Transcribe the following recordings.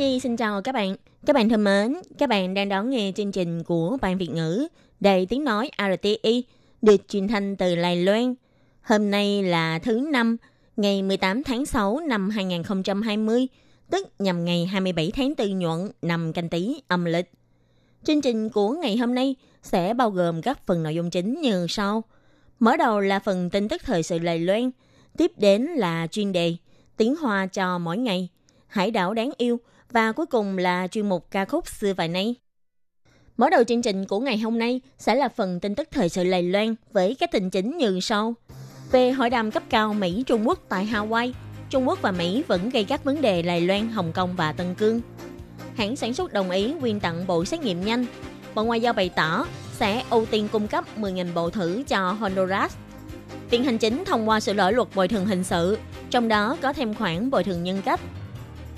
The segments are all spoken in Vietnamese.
Nhi xin chào các bạn. Các bạn thân mến, các bạn đang đón nghe chương trình của Ban Việt ngữ Đài tiếng nói RTI được truyền thanh từ Lài Loan. Hôm nay là thứ năm, ngày 18 tháng 6 năm 2020, tức nhằm ngày 27 tháng 4 nhuận năm canh tí âm lịch. Chương trình của ngày hôm nay sẽ bao gồm các phần nội dung chính như sau. Mở đầu là phần tin tức thời sự Lài Loan, tiếp đến là chuyên đề tiếng Hoa cho mỗi ngày, hải đảo đáng yêu và cuối cùng là chuyên mục ca khúc xưa vài nay. Mở đầu chương trình của ngày hôm nay sẽ là phần tin tức thời sự Lài Loan với các tình chính như sau. Về hội đàm cấp cao Mỹ-Trung Quốc tại Hawaii, Trung Quốc và Mỹ vẫn gây các vấn đề Lài Loan, Hồng Kông và Tân Cương. Hãng sản xuất đồng ý quyên tặng bộ xét nghiệm nhanh. Bộ Ngoại giao bày tỏ sẽ ưu tiên cung cấp 10.000 bộ thử cho Honduras. Viện Hành Chính thông qua sửa đổi luật bồi thường hình sự, trong đó có thêm khoản bồi thường nhân cách.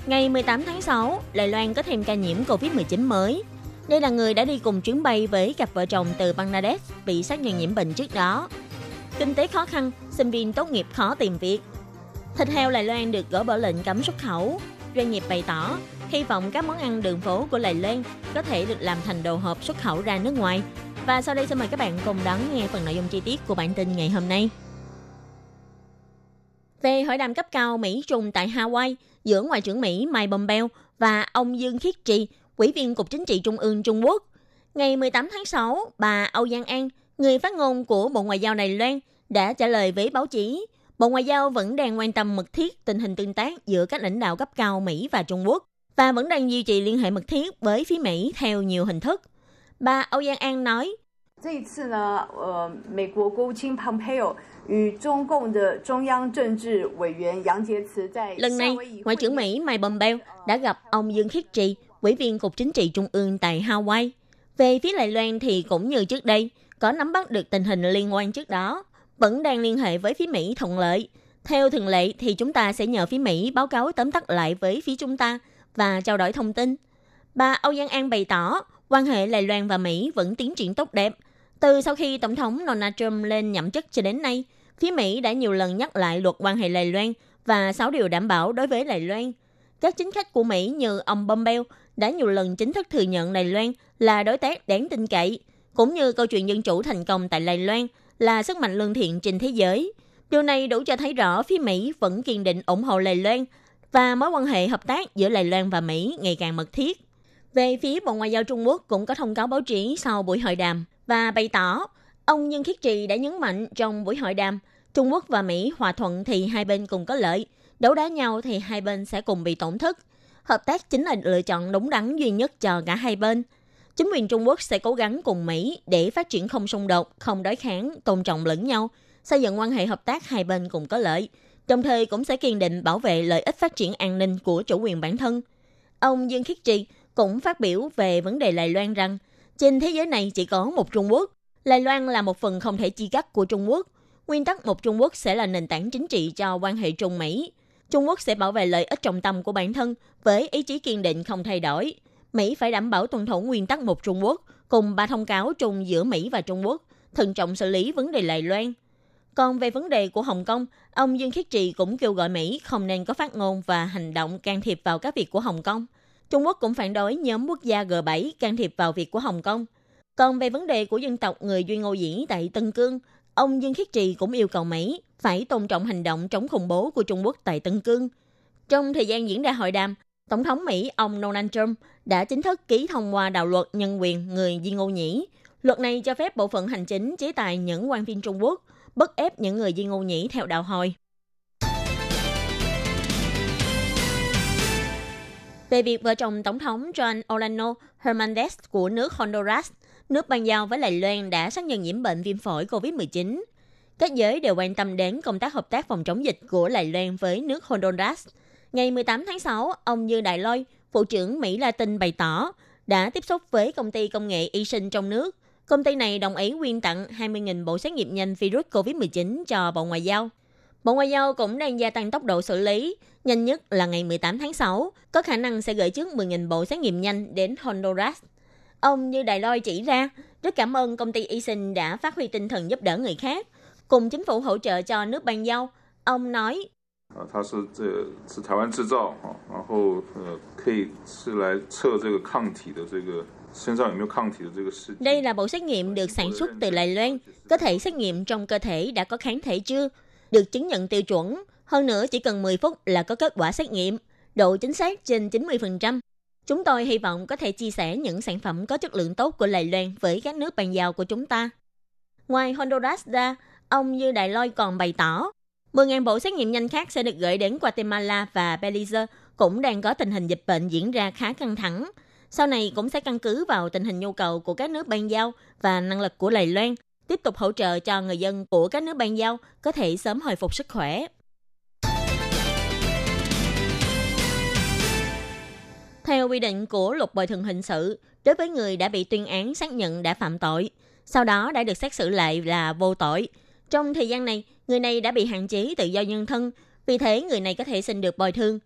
Ngày 18 tháng 6, Đài Loan có thêm ca nhiễm COVID-19 mới. Đây là người đã đi cùng chuyến bay với cặp vợ chồng từ Bangladesh bị xác nhận nhiễm bệnh trước đó. Kinh tế khó khăn, sinh viên tốt nghiệp khó tìm việc. Thịt heo Đài Loan được gỡ bỏ lệnh cấm xuất khẩu. Doanh nghiệp bày tỏ hy vọng các món ăn đường phố của Đài Loan có thể được làm thành đồ hộp xuất khẩu ra nước ngoài. Và sau đây xin mời các bạn cùng đón nghe phần nội dung chi tiết của bản tin ngày hôm nay. Về hội đàm cấp cao Mỹ-Trung tại Hawaii giữa Ngoại trưởng Mỹ Mike Pompeo và ông Dương Khiết Trì, Ủy viên Cục Chính trị Trung ương Trung Quốc. Ngày 18 tháng 6, bà Âu Giang An, người phát ngôn của Bộ Ngoại giao Đài Loan, đã trả lời với báo chí. Bộ Ngoại giao vẫn đang quan tâm mật thiết tình hình tương tác giữa các lãnh đạo cấp cao Mỹ và Trung Quốc và vẫn đang duy trì liên hệ mật thiết với phía Mỹ theo nhiều hình thức. Bà Âu Giang An nói, 这一次呢，呃，美国国务卿 Pompeo 与中共的中央政治委员杨洁篪在 Lần này, Ngoại trưởng Mỹ Mike Pompeo đã gặp ông Dương Khiết Trì, Ủy viên Cục Chính trị Trung ương tại Hawaii. Về phía Đài Loan thì cũng như trước đây, có nắm bắt được tình hình liên quan trước đó, vẫn đang liên hệ với phía Mỹ thuận lợi. Theo thường lệ thì chúng ta sẽ nhờ phía Mỹ báo cáo tóm tắt lại với phía chúng ta và trao đổi thông tin. Bà Âu Giang An bày tỏ quan hệ Đài Loan và Mỹ vẫn tiến triển tốt đẹp. từ sau khi Tổng thống Donald Trump lên nhậm chức cho đến nay, phía Mỹ đã nhiều lần nhắc lại luật quan hệ Đài Loan và 6 điều đảm bảo đối với Đài Loan. Các chính khách của Mỹ như ông Pompeo đã nhiều lần chính thức thừa nhận Đài Loan là đối tác đáng tin cậy, cũng như câu chuyện dân chủ thành công tại Đài Loan là sức mạnh lương thiện trên thế giới. Điều này đủ cho thấy rõ phía Mỹ vẫn kiên định ủng hộ Đài Loan và mối quan hệ hợp tác giữa Đài Loan và Mỹ ngày càng mật thiết. Về phía Bộ Ngoại giao Trung Quốc cũng có thông cáo báo chí sau buổi hội đàm và bày tỏ ông Nhân Khiết Trì đã nhấn mạnh trong buổi hội đàm Trung Quốc và Mỹ hòa thuận thì hai bên cùng có lợi, đấu đá nhau thì hai bên sẽ cùng bị tổn thất. Hợp tác chính là lựa chọn đúng đắn duy nhất cho cả hai bên. Chính quyền Trung Quốc sẽ cố gắng cùng Mỹ để phát triển không xung đột, không đối kháng, tôn trọng lẫn nhau, xây dựng quan hệ hợp tác hai bên cùng có lợi, đồng thời cũng sẽ kiên định bảo vệ lợi ích phát triển an ninh của chủ quyền bản thân. Ông Dương Khiết Trì cũng phát biểu về vấn đề Đài Loan rằng trên thế giới này chỉ có một Trung Quốc. Đài Loan là một phần không thể chia cắt của Trung Quốc. Nguyên tắc một Trung Quốc sẽ là nền tảng chính trị cho quan hệ Trung Mỹ. Trung Quốc sẽ bảo vệ lợi ích trọng tâm của bản thân với ý chí kiên định không thay đổi. Mỹ phải đảm bảo tuân thủ nguyên tắc một Trung Quốc cùng ba thông cáo chung giữa Mỹ và Trung Quốc, thận trọng xử lý vấn đề Đài Loan. Còn về vấn đề của Hồng Kông, ông Dương Khiết Trì cũng kêu gọi Mỹ không nên có phát ngôn và hành động can thiệp vào các việc của Hồng Kông. Trung Quốc cũng phản đối nhóm quốc gia G7 can thiệp vào việc của Hồng Kông. Còn về vấn đề của dân tộc người Duy Ngô Dĩ tại Tân Cương, ông Dương Khiết Trì cũng yêu cầu Mỹ phải tôn trọng hành động chống khủng bố của Trung Quốc tại Tân Cương. Trong thời gian diễn ra hội đàm, Tổng thống Mỹ ông Donald Trump đã chính thức ký thông qua đạo luật nhân quyền người Di Ngô Nhĩ. Luật này cho phép bộ phận hành chính chế tài những quan viên Trung Quốc, bức ép những người Di Ngô Nhĩ theo đạo hồi. Về việc vợ chồng Tổng thống John Orlando Hernandez của nước Honduras, nước ban giao với Đài Loan đã xác nhận nhiễm bệnh viêm phổi COVID-19. Các giới đều quan tâm đến công tác hợp tác phòng chống dịch của Đài Loan với nước Honduras. Ngày 18 tháng 6, ông Như Đại Lôi, Phụ trưởng Mỹ Latin bày tỏ đã tiếp xúc với công ty công nghệ y sinh trong nước. Công ty này đồng ý quyên tặng 20.000 bộ xét nghiệm nhanh virus COVID-19 cho Bộ Ngoại giao. Bộ Ngoại giao cũng đang gia tăng tốc độ xử lý, nhanh nhất là ngày 18 tháng 6, có khả năng sẽ gửi trước 10.000 bộ xét nghiệm nhanh đến Honduras. Ông Như Đài Loan chỉ ra, rất cảm ơn công ty Eason đã phát huy tinh thần giúp đỡ người khác, cùng chính phủ hỗ trợ cho nước ban giao. Ông nói, đây là bộ xét nghiệm được sản xuất từ Đài Loan, có thể xét nghiệm trong cơ thể đã có kháng thể chưa, được chứng nhận tiêu chuẩn. Hơn nữa chỉ cần 10 phút là có kết quả xét nghiệm, độ chính xác trên 90%. Chúng tôi hy vọng có thể chia sẻ những sản phẩm có chất lượng tốt của Lài Loan với các nước bàn giao của chúng ta. Ngoài Honduras ra, ông Như Đại Lôi còn bày tỏ 10.000 bộ xét nghiệm nhanh khác sẽ được gửi đến Guatemala và Belize cũng đang có tình hình dịch bệnh diễn ra khá căng thẳng. Sau này cũng sẽ căn cứ vào tình hình nhu cầu của các nước ban giao và năng lực của Lài Loan, tiếp tục hỗ trợ cho người dân của các nước ban giao có thể sớm hồi phục sức khỏe. Theo quy định của luật bồi thường hình sự, đối với người đã bị tuyên án xác nhận đã phạm tội, sau đó đã được xét xử lại là vô tội. Trong thời gian này, người này đã bị hạn chế tự do nhân thân, vì thế người này có thể xin được bồi thường.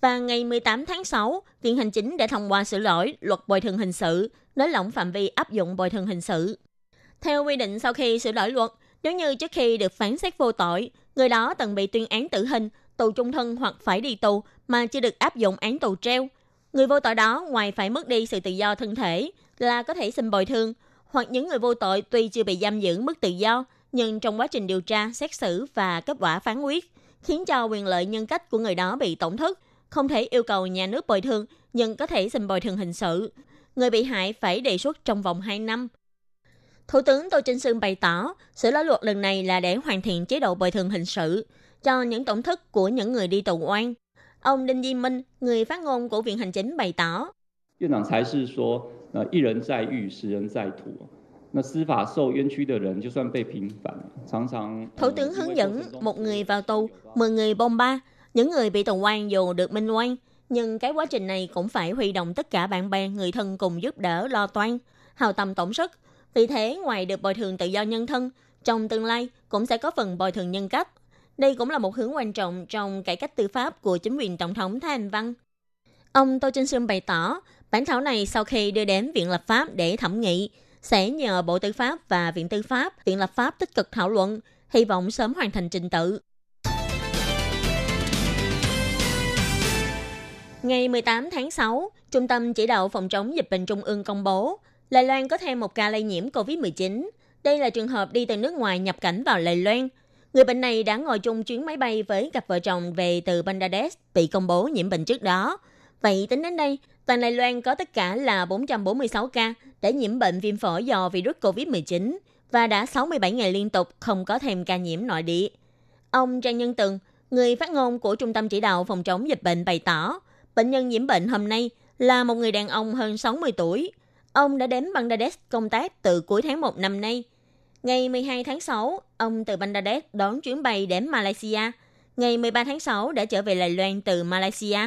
Và ngày 18 tháng 6, Viện Hành Chính đã thông qua sửa đổi luật bồi thường hình sự, nới lỏng phạm vi áp dụng bồi thường hình sự. Theo quy định sau khi sửa đổi luật, nếu như trước khi được phán xét vô tội, người đó từng bị tuyên án tử hình, tù trung thân hoặc phải đi tù mà chưa được áp dụng án tù treo, người vô tội đó ngoài phải mất đi sự tự do thân thể là có thể xin bồi thường, hoặc những người vô tội tuy chưa bị giam giữ mất tự do, nhưng trong quá trình điều tra, xét xử và kết quả phán quyết, khiến cho quyền lợi nhân cách của người đó bị tổn thất, không thể yêu cầu nhà nước bồi thường, nhưng có thể xin bồi thường hình sự. Người bị hại phải đề xuất trong vòng 2 năm. Thủ tướng Tô Trinh Sương bày tỏ, sửa đổi luật lần này là để hoàn thiện chế độ bồi thường hình sự cho những tổn thất của những người đi tù oan. Ông Đinh Di Minh, người phát ngôn của Viện Hành Chính bày tỏ, 院长才是说，呃，一人在狱，十人在土。那司法受冤屈的人，就算被平反，常常 Thủ tướng hướng dẫn một người vào tù, 10 người bom ba. Những người bị tù oan dù được minh oan, nhưng cái quá trình này cũng phải huy động tất cả bạn bè, người thân cùng giúp đỡ lo toan, hào tâm tổng sức. vì thế, ngoài được bồi thường tự do nhân thân, trong tương lai cũng sẽ có phần bồi thường nhân cách. Đây cũng là một hướng quan trọng trong cải cách tư pháp của chính quyền Tổng thống Thái Anh Văn. Ông Tô Trinh Sương bày tỏ, bản thảo này sau khi đưa đến Viện Lập pháp để thẩm nghị, sẽ nhờ Bộ Tư pháp và Viện Tư pháp, Viện Lập pháp tích cực thảo luận, hy vọng sớm hoàn thành trình tự. Ngày 18 tháng 6, Trung tâm Chỉ đạo Phòng chống dịch bệnh Trung ương công bố, Lài Loan có thêm một ca lây nhiễm COVID-19. Đây là trường hợp đi từ nước ngoài nhập cảnh vào Lài Loan. Người bệnh này đã ngồi chung chuyến máy bay với cặp vợ chồng về từ Bangladesh bị công bố nhiễm bệnh trước đó. Vậy tính đến đây, toàn Đài Loan có tất cả là 446 ca đã nhiễm bệnh viêm phổi do virus COVID-19 và đã 67 ngày liên tục không có thêm ca nhiễm nội địa. Ông Trang Nhân Tường, người phát ngôn của Trung tâm Chỉ đạo Phòng chống dịch bệnh bày tỏ, bệnh nhân nhiễm bệnh hôm nay là một người đàn ông hơn 60 tuổi. Ông đã đến Bangladesh công tác từ cuối tháng 1 năm nay. Ngày 12 tháng 6, ông từ Bangladesh đón chuyến bay đến Malaysia. Ngày 13 tháng 6 đã trở về Đài Loan từ Malaysia.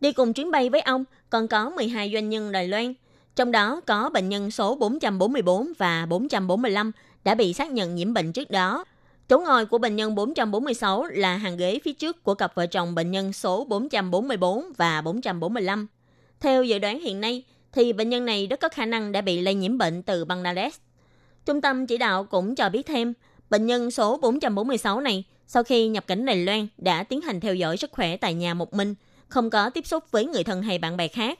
Đi cùng chuyến bay với ông còn có 12 doanh nhân Đài Loan, trong đó có bệnh nhân số 444 và 445 đã bị xác nhận nhiễm bệnh trước đó. Chỗ ngồi của bệnh nhân 446 là hàng ghế phía trước của cặp vợ chồng bệnh nhân số 444 và 445. Theo dự đoán hiện nay, thì bệnh nhân này rất có khả năng đã bị lây nhiễm bệnh từ Bangladesh. Trung tâm chỉ đạo cũng cho biết thêm, bệnh nhân số 446 này sau khi nhập cảnh Đài Loan đã tiến hành theo dõi sức khỏe tại nhà một mình, không có tiếp xúc với người thân hay bạn bè khác.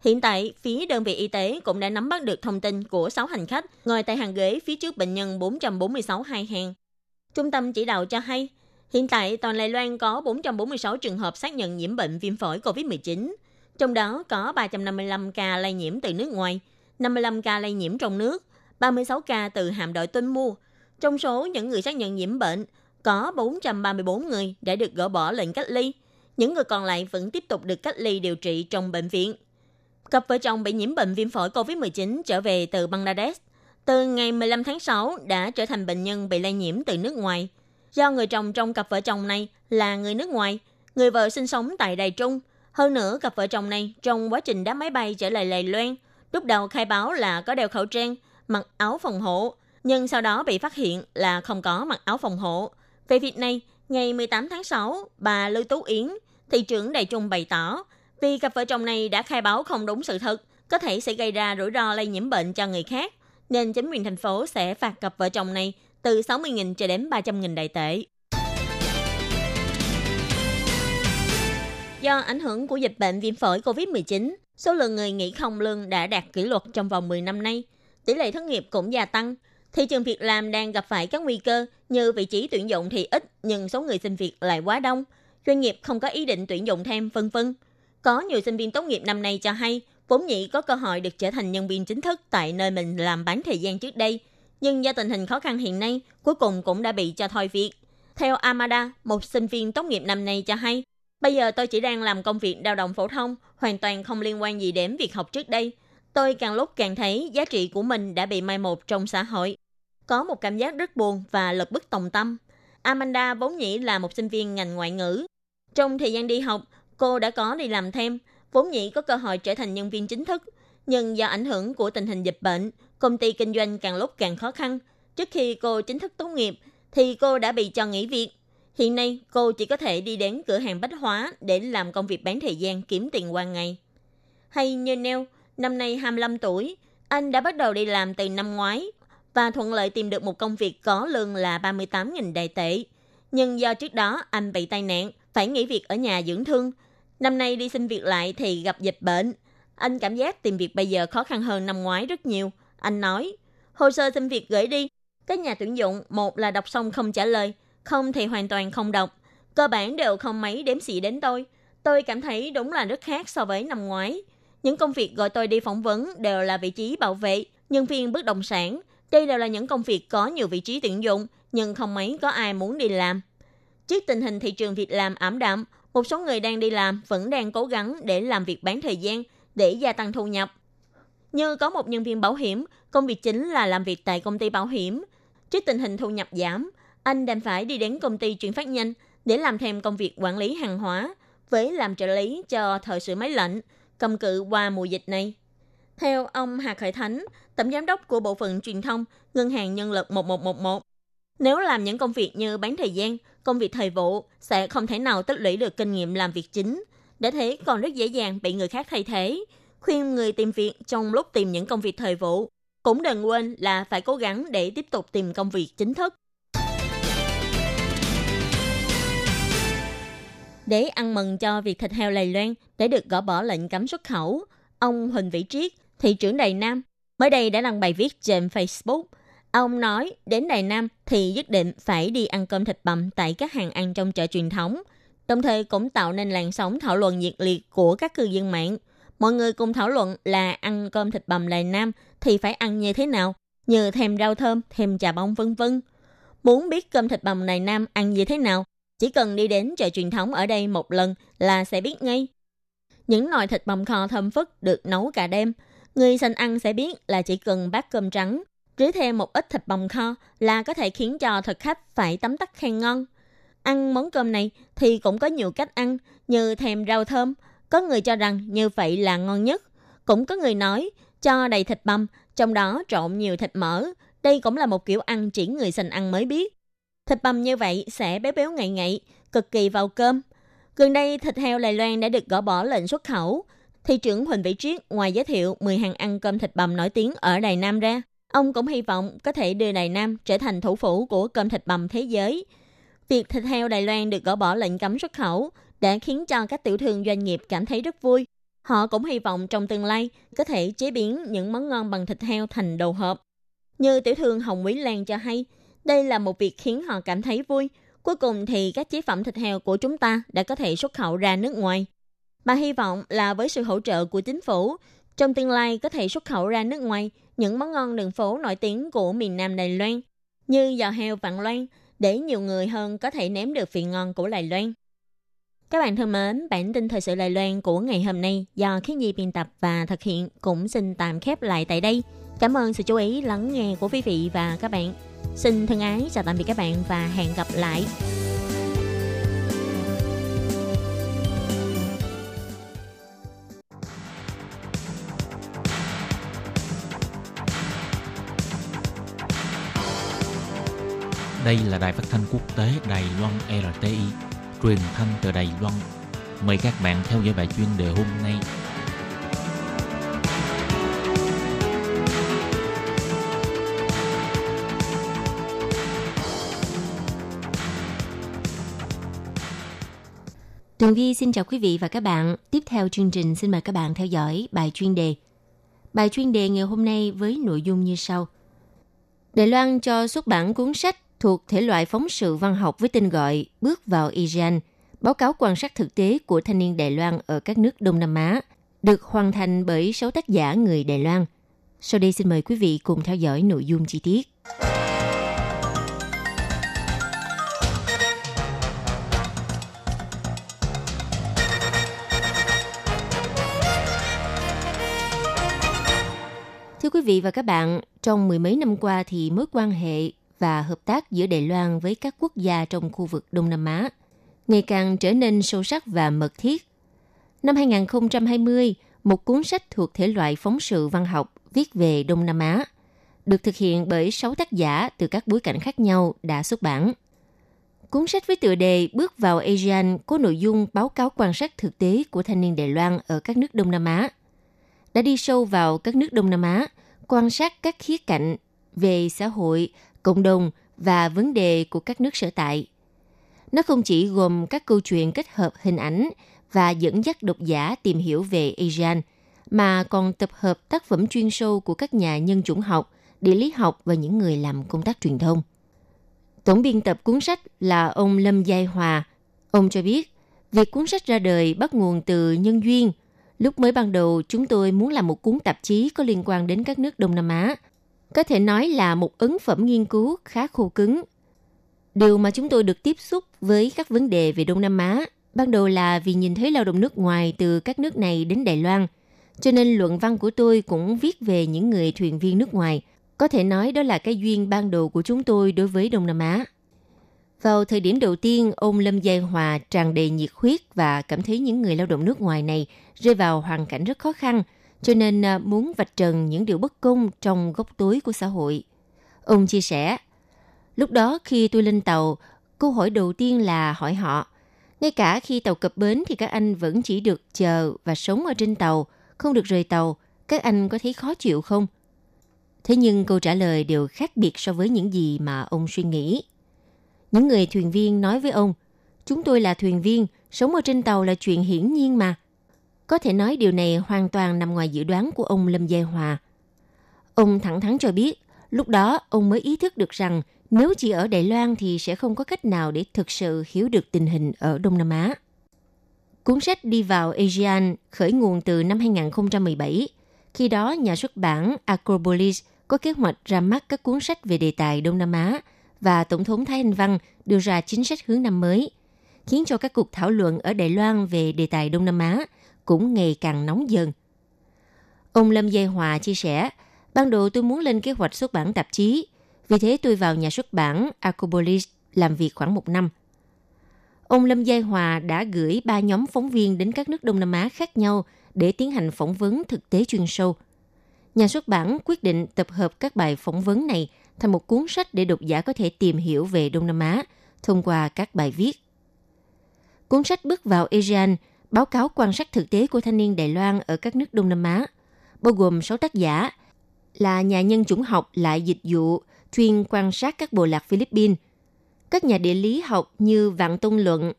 Hiện tại, phía đơn vị y tế cũng đã nắm bắt được thông tin của 6 hành khách ngồi tại hàng ghế phía trước bệnh nhân 446 hai hàng. Trung tâm chỉ đạo cho hay, hiện tại toàn Đài Loan có 446 trường hợp xác nhận nhiễm bệnh viêm phổi COVID-19, trong đó có 355 ca lây nhiễm từ nước ngoài, 55 ca lây nhiễm trong nước, 36 ca từ hạm đội tuân mua. Trong số những người xác nhận nhiễm bệnh, có 434 người đã được gỡ bỏ lệnh cách ly. Những người còn lại vẫn tiếp tục được cách ly điều trị trong bệnh viện. Cặp vợ chồng bị nhiễm bệnh viêm phổi COVID-19 trở về từ Bangladesh. Từ ngày 15 tháng 6 đã trở thành bệnh nhân bị lây nhiễm từ nước ngoài. Do người chồng trong cặp vợ chồng này là người nước ngoài, người vợ sinh sống tại Đài Trung. Hơn nữa, cặp vợ chồng này trong quá trình đáp máy bay trở lại Lài Loan, lúc đầu khai báo là có đeo khẩu trang, mặc áo phòng hộ, nhưng sau đó bị phát hiện là không có mặc áo phòng hộ. Về việc này, ngày 18 tháng 6, bà Lưu Tú Yến, thị trưởng Đại Trung bày tỏ, vì cặp vợ chồng này đã khai báo không đúng sự thật, có thể sẽ gây ra rủi ro lây nhiễm bệnh cho người khác, nên chính quyền thành phố sẽ phạt cặp vợ chồng này từ 60.000 cho đến 300.000 đại tệ. Do ảnh hưởng của dịch bệnh viêm phổi COVID-19, số lượng người nghỉ không lương đã đạt kỷ lục trong vòng 10 năm nay. Tỷ lệ thất nghiệp cũng gia tăng. Thị trường việc làm đang gặp phải các nguy cơ như vị trí tuyển dụng thì ít nhưng số người xin việc lại quá đông. Doanh nghiệp không có ý định tuyển dụng thêm, vân vân. Có nhiều sinh viên tốt nghiệp năm nay cho hay vốn nhị có cơ hội được trở thành nhân viên chính thức tại nơi mình làm bán thời gian trước đây. Nhưng do tình hình khó khăn hiện nay, cuối cùng cũng đã bị cho thôi việc. Theo Amada, một sinh viên tốt nghiệp năm nay cho hay, Bây giờ tôi chỉ đang làm công việc lao động phổ thông, hoàn toàn không liên quan gì đến việc học trước đây. Tôi càng lúc càng thấy giá trị của mình đã bị mai một trong xã hội. Có một cảm giác rất buồn và lật bức tòng tâm. Amanda vốn nhĩ là một sinh viên ngành ngoại ngữ. Trong thời gian đi học, cô đã có đi làm thêm, vốn nhĩ có cơ hội trở thành nhân viên chính thức. Nhưng do ảnh hưởng của tình hình dịch bệnh, công ty kinh doanh càng lúc càng khó khăn. Trước khi cô chính thức tốt nghiệp, thì cô đã bị cho nghỉ việc Hiện nay, cô chỉ có thể đi đến cửa hàng bách hóa để làm công việc bán thời gian kiếm tiền qua ngày. Hay như Neo, năm nay 25 tuổi, anh đã bắt đầu đi làm từ năm ngoái và thuận lợi tìm được một công việc có lương là 38.000 đại tệ. Nhưng do trước đó anh bị tai nạn, phải nghỉ việc ở nhà dưỡng thương. Năm nay đi xin việc lại thì gặp dịch bệnh. Anh cảm giác tìm việc bây giờ khó khăn hơn năm ngoái rất nhiều. Anh nói, hồ sơ xin việc gửi đi. Các nhà tuyển dụng, một là đọc xong không trả lời, không thì hoàn toàn không đọc. Cơ bản đều không mấy đếm xị đến tôi. Tôi cảm thấy đúng là rất khác so với năm ngoái. Những công việc gọi tôi đi phỏng vấn đều là vị trí bảo vệ, nhân viên bất động sản. Đây đều là những công việc có nhiều vị trí tuyển dụng, nhưng không mấy có ai muốn đi làm. Trước tình hình thị trường việc làm ảm đạm, một số người đang đi làm vẫn đang cố gắng để làm việc bán thời gian để gia tăng thu nhập. Như có một nhân viên bảo hiểm, công việc chính là làm việc tại công ty bảo hiểm. Trước tình hình thu nhập giảm, anh đành phải đi đến công ty chuyển phát nhanh để làm thêm công việc quản lý hàng hóa với làm trợ lý cho thợ sửa máy lạnh, cầm cự qua mùa dịch này. Theo ông Hà Khởi Thánh, tổng giám đốc của bộ phận truyền thông Ngân hàng Nhân lực 1111, nếu làm những công việc như bán thời gian, công việc thời vụ sẽ không thể nào tích lũy được kinh nghiệm làm việc chính, để thế còn rất dễ dàng bị người khác thay thế. Khuyên người tìm việc trong lúc tìm những công việc thời vụ, cũng đừng quên là phải cố gắng để tiếp tục tìm công việc chính thức. Để ăn mừng cho việc thịt heo Lài Loan để được gỡ bỏ lệnh cấm xuất khẩu, ông Huỳnh Vĩ Triết, thị trưởng Đài Nam, mới đây đã đăng bài viết trên Facebook. Ông nói đến Đài Nam thì nhất định phải đi ăn cơm thịt bằm tại các hàng ăn trong chợ truyền thống, đồng thời cũng tạo nên làn sóng thảo luận nhiệt liệt của các cư dân mạng. Mọi người cùng thảo luận là ăn cơm thịt bằm Đài Nam thì phải ăn như thế nào, như thêm rau thơm, thêm trà bông vân vân. Muốn biết cơm thịt bằm Đài Nam ăn như thế nào chỉ cần đi đến chợ truyền thống ở đây một lần là sẽ biết ngay. Những nồi thịt bằm kho thơm phức được nấu cả đêm. Người sành ăn sẽ biết là chỉ cần bát cơm trắng, rưới thêm một ít thịt bằm kho là có thể khiến cho thực khách phải tấm tắc khen ngon. Ăn món cơm này thì cũng có nhiều cách ăn như thèm rau thơm. Có người cho rằng như vậy là ngon nhất. Cũng có người nói cho đầy thịt bằm, trong đó trộn nhiều thịt mỡ. Đây cũng là một kiểu ăn chỉ người sành ăn mới biết. Thịt bằm như vậy sẽ béo béo ngậy ngậy, cực kỳ vào cơm. Gần đây, thịt heo Đài Loan đã được gỡ bỏ lệnh xuất khẩu. Thị trưởng Huỳnh Vĩ Triết ngoài giới thiệu 10 hàng ăn cơm thịt bằm nổi tiếng ở Đài Nam ra, ông cũng hy vọng có thể đưa Đài Nam trở thành thủ phủ của cơm thịt bằm thế giới. Việc thịt heo Đài Loan được gỡ bỏ lệnh cấm xuất khẩu đã khiến cho các tiểu thương doanh nghiệp cảm thấy rất vui. Họ cũng hy vọng trong tương lai có thể chế biến những món ngon bằng thịt heo thành đồ hộp. Như tiểu thương Hồng Quý Lan cho hay, đây là một việc khiến họ cảm thấy vui. Cuối cùng thì các chế phẩm thịt heo của chúng ta đã có thể xuất khẩu ra nước ngoài. Bà hy vọng là với sự hỗ trợ của chính phủ, trong tương lai có thể xuất khẩu ra nước ngoài những món ngon đường phố nổi tiếng của miền Nam Đài Loan, như giò heo Vạn Loan, để nhiều người hơn có thể nếm được vị ngon của Đài Loan. Các bạn thân mến, bản tin thời sự Đài Loan của ngày hôm nay do Khiến Nhi biên tập và thực hiện cũng xin tạm khép lại tại đây. Cảm ơn sự chú ý lắng nghe của quý vị và các bạn. Xin thân ái chào tạm biệt các bạn và hẹn gặp lại. Đây là đài phát thanh quốc tế Đài Loan RTI, truyền thanh từ Đài Loan. Mời các bạn theo dõi bài chuyên đề hôm nay Tường Vi xin chào quý vị và các bạn. Tiếp theo chương trình xin mời các bạn theo dõi bài chuyên đề. Bài chuyên đề ngày hôm nay với nội dung như sau. Đài Loan cho xuất bản cuốn sách thuộc thể loại phóng sự văn học với tên gọi Bước vào Iran, báo cáo quan sát thực tế của thanh niên Đài Loan ở các nước Đông Nam Á, được hoàn thành bởi 6 tác giả người Đài Loan. Sau đây xin mời quý vị cùng theo dõi nội dung chi tiết. Quý vị và các bạn, trong mười mấy năm qua thì mối quan hệ và hợp tác giữa Đài Loan với các quốc gia trong khu vực Đông Nam Á ngày càng trở nên sâu sắc và mật thiết. Năm 2020, một cuốn sách thuộc thể loại phóng sự văn học viết về Đông Nam Á được thực hiện bởi 6 tác giả từ các bối cảnh khác nhau đã xuất bản. Cuốn sách với tựa đề Bước vào ASEAN có nội dung báo cáo quan sát thực tế của thanh niên Đài Loan ở các nước Đông Nam Á. Đã đi sâu vào các nước Đông Nam Á, quan sát các khía cạnh về xã hội, cộng đồng và vấn đề của các nước sở tại. Nó không chỉ gồm các câu chuyện kết hợp hình ảnh và dẫn dắt độc giả tìm hiểu về ASEAN, mà còn tập hợp tác phẩm chuyên sâu của các nhà nhân chủng học, địa lý học và những người làm công tác truyền thông. Tổng biên tập cuốn sách là ông Lâm Giai Hòa. Ông cho biết, việc cuốn sách ra đời bắt nguồn từ nhân duyên. Lúc mới ban đầu, chúng tôi muốn làm một cuốn tạp chí có liên quan đến các nước Đông Nam Á. Có thể nói là một ấn phẩm nghiên cứu khá khô cứng. Điều mà chúng tôi được tiếp xúc với các vấn đề về Đông Nam Á ban đầu là vì nhìn thấy lao động nước ngoài từ các nước này đến Đài Loan. Cho nên luận văn của tôi cũng viết về những người thuyền viên nước ngoài. Có thể nói đó là cái duyên ban đầu của chúng tôi đối với Đông Nam Á. Vào thời điểm đầu tiên, ông Lâm Giai Hòa tràn đầy nhiệt huyết và cảm thấy những người lao động nước ngoài này rơi vào hoàn cảnh rất khó khăn, cho nên à, muốn vạch trần những điều bất công trong góc tối của xã hội. Ông chia sẻ, lúc đó khi tôi lên tàu, câu hỏi đầu tiên là hỏi họ, ngay cả khi tàu cập bến thì các anh vẫn chỉ được chờ và sống ở trên tàu, không được rời tàu. Các anh có thấy khó chịu không? Thế nhưng câu trả lời đều khác biệt so với những gì mà ông suy nghĩ. Những người thuyền viên nói với ông, chúng tôi là thuyền viên, sống ở trên tàu là chuyện hiển nhiên mà. Có thể nói điều này hoàn toàn nằm ngoài dự đoán của ông Lâm Giai Hòa. Ông thẳng thắn cho biết, lúc đó ông mới ý thức được rằng nếu chỉ ở Đài Loan thì sẽ không có cách nào để thực sự hiểu được tình hình ở Đông Nam Á. Cuốn sách đi vào ASEAN khởi nguồn từ năm 2017. Khi đó, nhà xuất bản Acropolis có kế hoạch ra mắt các cuốn sách về đề tài Đông Nam Á và Tổng thống Thái Anh Văn đưa ra chính sách hướng năm mới, khiến cho các cuộc thảo luận ở Đài Loan về đề tài Đông Nam Á cũng ngày càng nóng dần. Ông Lâm Dây Hòa chia sẻ, ban đầu tôi muốn lên kế hoạch xuất bản tạp chí, vì thế tôi vào nhà xuất bản Acropolis làm việc khoảng một năm. Ông Lâm Giai Hòa đã gửi ba nhóm phóng viên đến các nước Đông Nam Á khác nhau để tiến hành phỏng vấn thực tế chuyên sâu. Nhà xuất bản quyết định tập hợp các bài phỏng vấn này thành một cuốn sách để độc giả có thể tìm hiểu về Đông Nam Á thông qua các bài viết. Cuốn sách bước vào ASEAN, báo cáo quan sát thực tế của thanh niên Đài Loan ở các nước Đông Nam Á, bao gồm 6 tác giả là nhà nhân chủng học lại dịch vụ, chuyên quan sát các bộ lạc Philippines. Các nhà địa lý học như Vạn Tông Luận,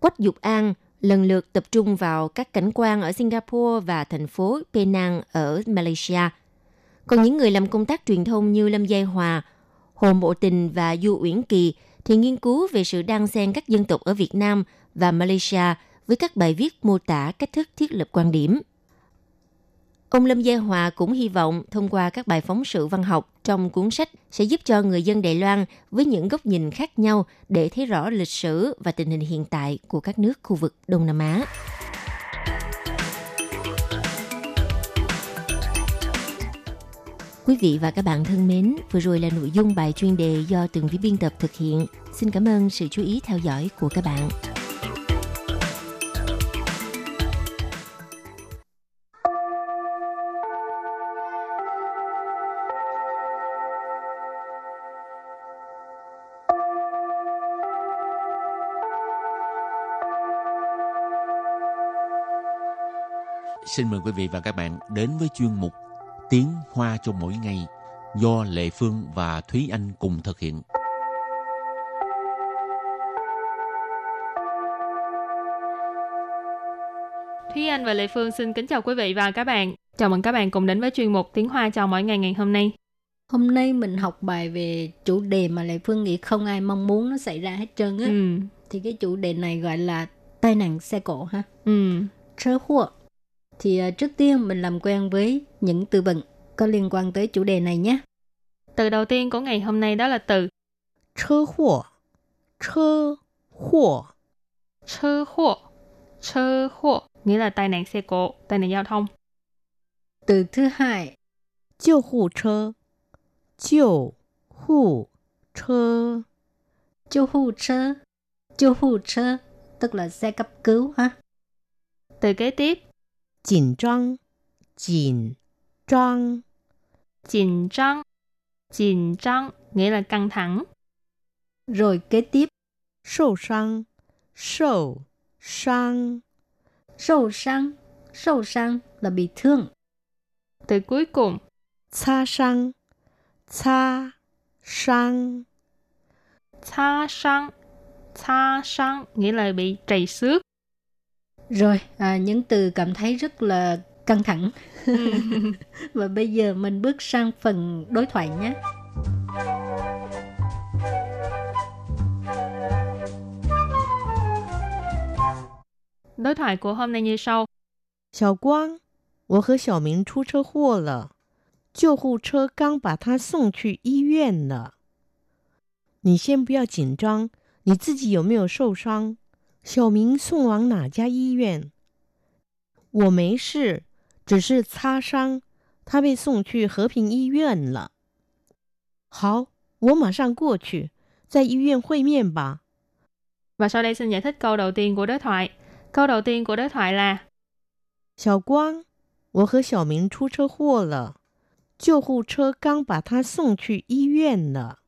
Quách Dục An lần lượt tập trung vào các cảnh quan ở Singapore và thành phố Penang ở Malaysia. Còn những người làm công tác truyền thông như Lâm Giai Hòa, Hồ Mộ Tình và Du Uyển Kỳ thì nghiên cứu về sự đan xen các dân tộc ở Việt Nam và Malaysia với các bài viết mô tả cách thức thiết lập quan điểm. Ông Lâm Gia Hòa cũng hy vọng thông qua các bài phóng sự văn học trong cuốn sách sẽ giúp cho người dân Đài Loan với những góc nhìn khác nhau để thấy rõ lịch sử và tình hình hiện tại của các nước khu vực Đông Nam Á. Quý vị và các bạn thân mến, vừa rồi là nội dung bài chuyên đề do từng vi biên tập thực hiện. Xin cảm ơn sự chú ý theo dõi của các bạn. Xin mời quý vị và các bạn đến với chuyên mục Tiếng Hoa cho mỗi ngày do Lệ Phương và Thúy Anh cùng thực hiện. Thúy Anh và Lệ Phương xin kính chào quý vị và các bạn. Chào mừng các bạn cùng đến với chuyên mục Tiếng Hoa cho mỗi ngày ngày hôm nay. Hôm nay mình học bài về chủ đề mà Lệ Phương nghĩ không ai mong muốn nó xảy ra hết trơn á. Ừ. Thì cái chủ đề này gọi là tai nạn xe cộ ha. Ừ. 车祸 thì ờ, trước tiên mình làm quen với những từ vựng có liên quan tới chủ đề này nhé. Từ đầu tiên của ngày hôm nay đó là từ chơ hộ, chơ hộ, chơ hộ, chơ hộ, nghĩa là tai nạn xe cộ, tai nạn giao thông. Từ thứ hai, chiêu hộ chơ, chiêu hộ chơ, chiêu hộ chơ, chiêu hụ chơ, tức là xe cấp cứu ha. Từ kế tiếp, 紧张，紧张， chỉnh trăng. Chỉnh trăng nghĩa là căng thẳng. Rồi kế tiếp, 受伤，受伤， sâu sang. Sâu sang là bị thương. Từ cuối cùng, 擦伤，擦伤， cha sang. Cha sang nghĩa là bị trầy xước. Rồi, à, những từ cảm thấy rất là căng thẳng. Và bây giờ mình bước sang phần đối thoại nhé. Đối thoại của hôm nay như sau. 小光，我和小明出车祸了，救护车刚把他送去医院了。你先不要紧张，你自己有没有受伤？ 小明送往哪家医院？我没事，只是擦伤，他被送去和平医院了。好，我马上过去，在医院会面吧。 Và sau đây xin giải thích câu đầu tiên của đối thoại. Câu đầu tiên của đối thoại là 小光，我和小明出车祸了，救护车刚把他送去医院了。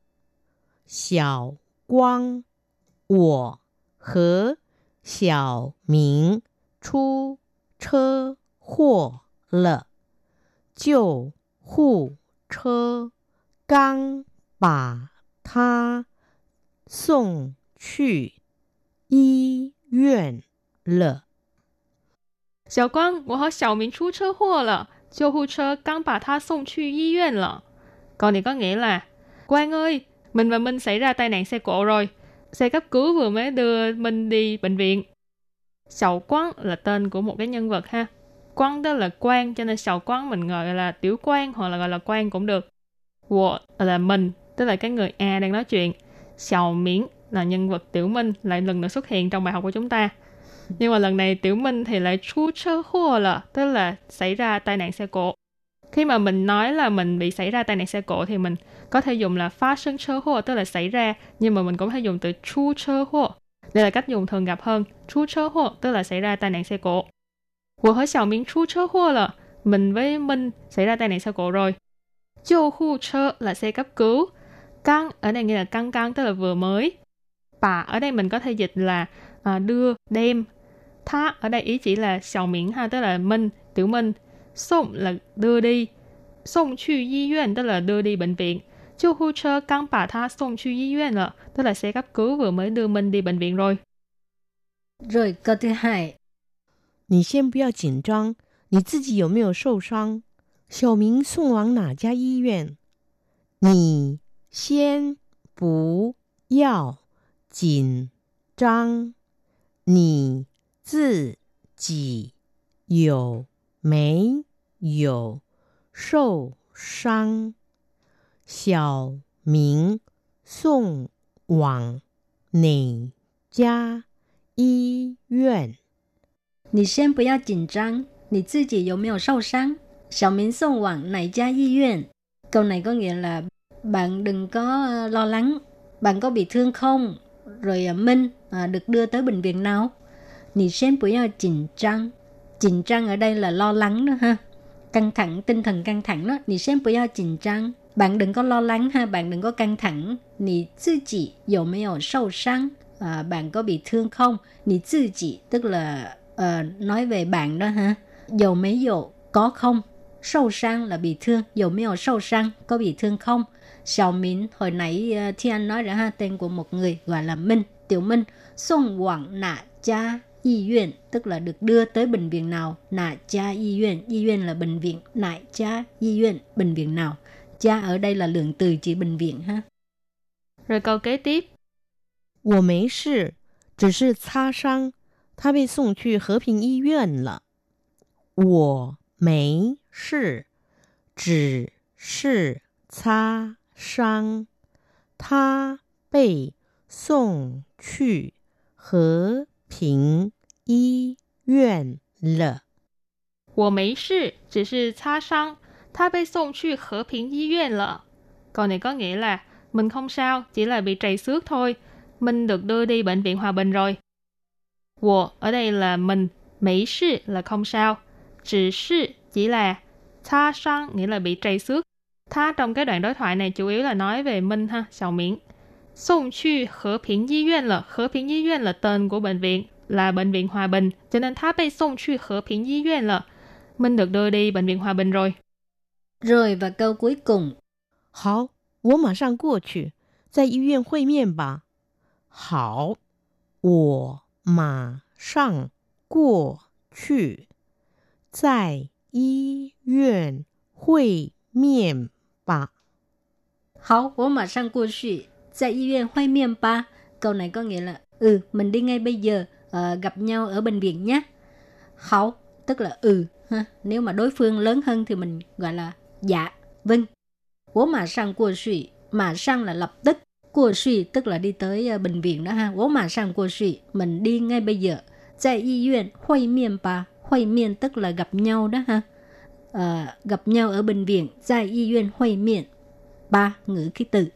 小光，我和 小明出车祸了，救护车刚把他送去医院了。小光，我和小明出车祸了，救护车刚把他送去医院了。你个啦，Xe cấp cứu vừa mới đưa Minh đi bệnh viện. Sầu Quán là tên của một cái nhân vật ha. Quán đó là quan cho nên sầu quán mình gọi là Tiểu quan hoặc là gọi là quan cũng được. Wo là mình, tức là cái người A đang nói chuyện. sầu Miễn là nhân vật Tiểu Minh lại lần nữa xuất hiện trong bài học của chúng ta. Nhưng mà lần này Tiểu Minh thì lại chú chơ hua là, tức là xảy ra tai nạn xe cộ. Khi mà mình nói là mình bị xảy ra tai nạn xe cộ thì mình có thể dùng là phát sinh chơ hô tức là xảy ra nhưng mà mình cũng có thể dùng từ chu chơ hô. Đây là cách dùng thường gặp hơn chu chơ hô tức là xảy ra tai nạn xe cộ. Của hỡi Xiao Minh chu chơ hô là mình với Minh xảy ra tai nạn xe cộ rồi. Chô khu chơ là xe cấp cứu. Căng ở đây nghĩa là căng căng tức là vừa mới. Bà ở đây mình có thể dịch là à, đưa đem. Tha ở đây ý chỉ là Xiao Minh ha tức là Minh tiểu Minh. Sông là đưa đi. Sông chu y yuan tức là đưa đi bệnh viện. Chiêu hu chơ căng bà tha送去医院了, tức là xe cấp cứu vừa mới đưa Minh đi bệnh viện rồi. Rồi câu thứ hai, 你先不要紧张，你自己有没有受伤？小明送往哪家医院？你先不要紧张，你自己有没有受伤？ 小明送往哪家医院？你先不要紧张，你自己有没有受伤？小明送往哪家医院? Câu này có nghĩa là bạn đừng có ờ, lo lắng, bạn có bị thương không? Rồi ờ, Minh à, được đưa tới bệnh viện nào? Nì sen bù yào chỉnh trang. Chỉnh trang ở đây là lo lắng đó ha. Căng thẳng, tinh thần căng thẳng đó. Nì sen bù yào chỉnh trang. Bạn đừng có lo lắng ha, bạn đừng có căng thẳng. Nì tự chỉ có mấy ở sâu sang? À, bạn có bị thương không? Nì tự chỉ tức là ờ, nói về bạn đó ha. dầu mấy dầu có không? Sâu sang là bị thương, dầu mấy dầu sâu sang có bị thương không? Xiao Minh hồi nãy ờ, uh, Thi Anh nói ra ha tên của một người gọi là Minh, Tiểu Minh, Song Quảng Nạ Cha y viện tức là được đưa tới bệnh viện nào nạ cha y viện y viện là bệnh viện nại cha y viện bệnh viện nào cha ở đây là lượng từ chỉ bệnh viện ha rồi câu kế tiếp 我没事，只是擦伤，他被送去和平医院了。我没事，只是擦伤，他被送去和平医院了。我没事，只是擦伤， 他被送去和平医院了。Câu này có nghĩa là mình không sao, chỉ là bị trầy xước thôi. Mình được đưa đi bệnh viện Hòa Bình rồi. 我 ở đây là mình, mỹ sự là không sao, chỉ sự chỉ là tha sang nghĩa là bị trầy xước. Tha trong cái đoạn đối thoại này chủ yếu là nói về Minh ha, Xiao Miễn. Xung chu和平医院了,和平医院là tên của bệnh viện, là bệnh viện Hòa Bình, cho nên他被送去和平医院了. Minh được đưa đi bệnh viện Hòa Bình rồi. Rồi và câu cuối cùng. 好，我马上过去，在医院会面吧。好，我马上过去，在医院会面吧。好，我马上过去，在医院会面吧. Câu này có nghĩa là ừ, mình đi ngay bây giờ, uh, gặp nhau ở bệnh viện nhé. Hảo, tức là ừ. Ha. Nếu mà đối phương lớn hơn thì mình gọi là dạ, vâng. Wo mà sang qua suy, mà sang là lập tức. Qua suy tức là đi tới ờ, bệnh viện đó ha. Wo mà sang qua suy, mình đi ngay bây giờ. Tại y viện, hội miên ba. Hội miên tức là gặp nhau đó ha. À, gặp nhau ở bệnh viện. Tại y viện, hội miên. Ba, ngữ ký từ.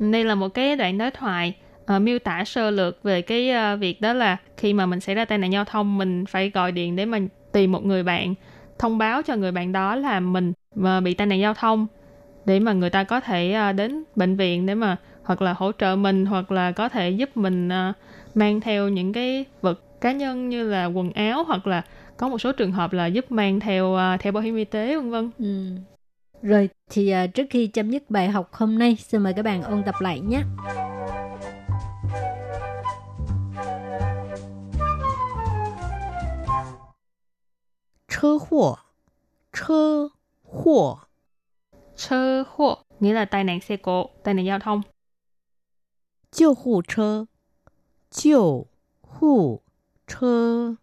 Đây là một cái đoạn đối thoại uh, miêu tả sơ lược về cái uh, việc đó là khi mà mình xảy ra tai nạn giao thông mình phải gọi điện để mình tìm một người bạn thông báo cho người bạn đó là mình mà bị tai nạn giao thông để mà người ta có thể ờ, đến bệnh viện để mà hoặc là hỗ trợ mình hoặc là có thể giúp mình ờ, mang theo những cái vật cá nhân như là quần áo hoặc là có một số trường hợp là giúp mang theo theo bảo hiểm y tế vân vân. Ừ. Rồi thì trước khi chấm dứt bài học hôm nay, xin mời các bạn ôn tập lại nhé. 车祸，车祸， Chơ hộ nghĩa là tai nạn xe cộ, tai nạn giao thông. 救护车，救护车，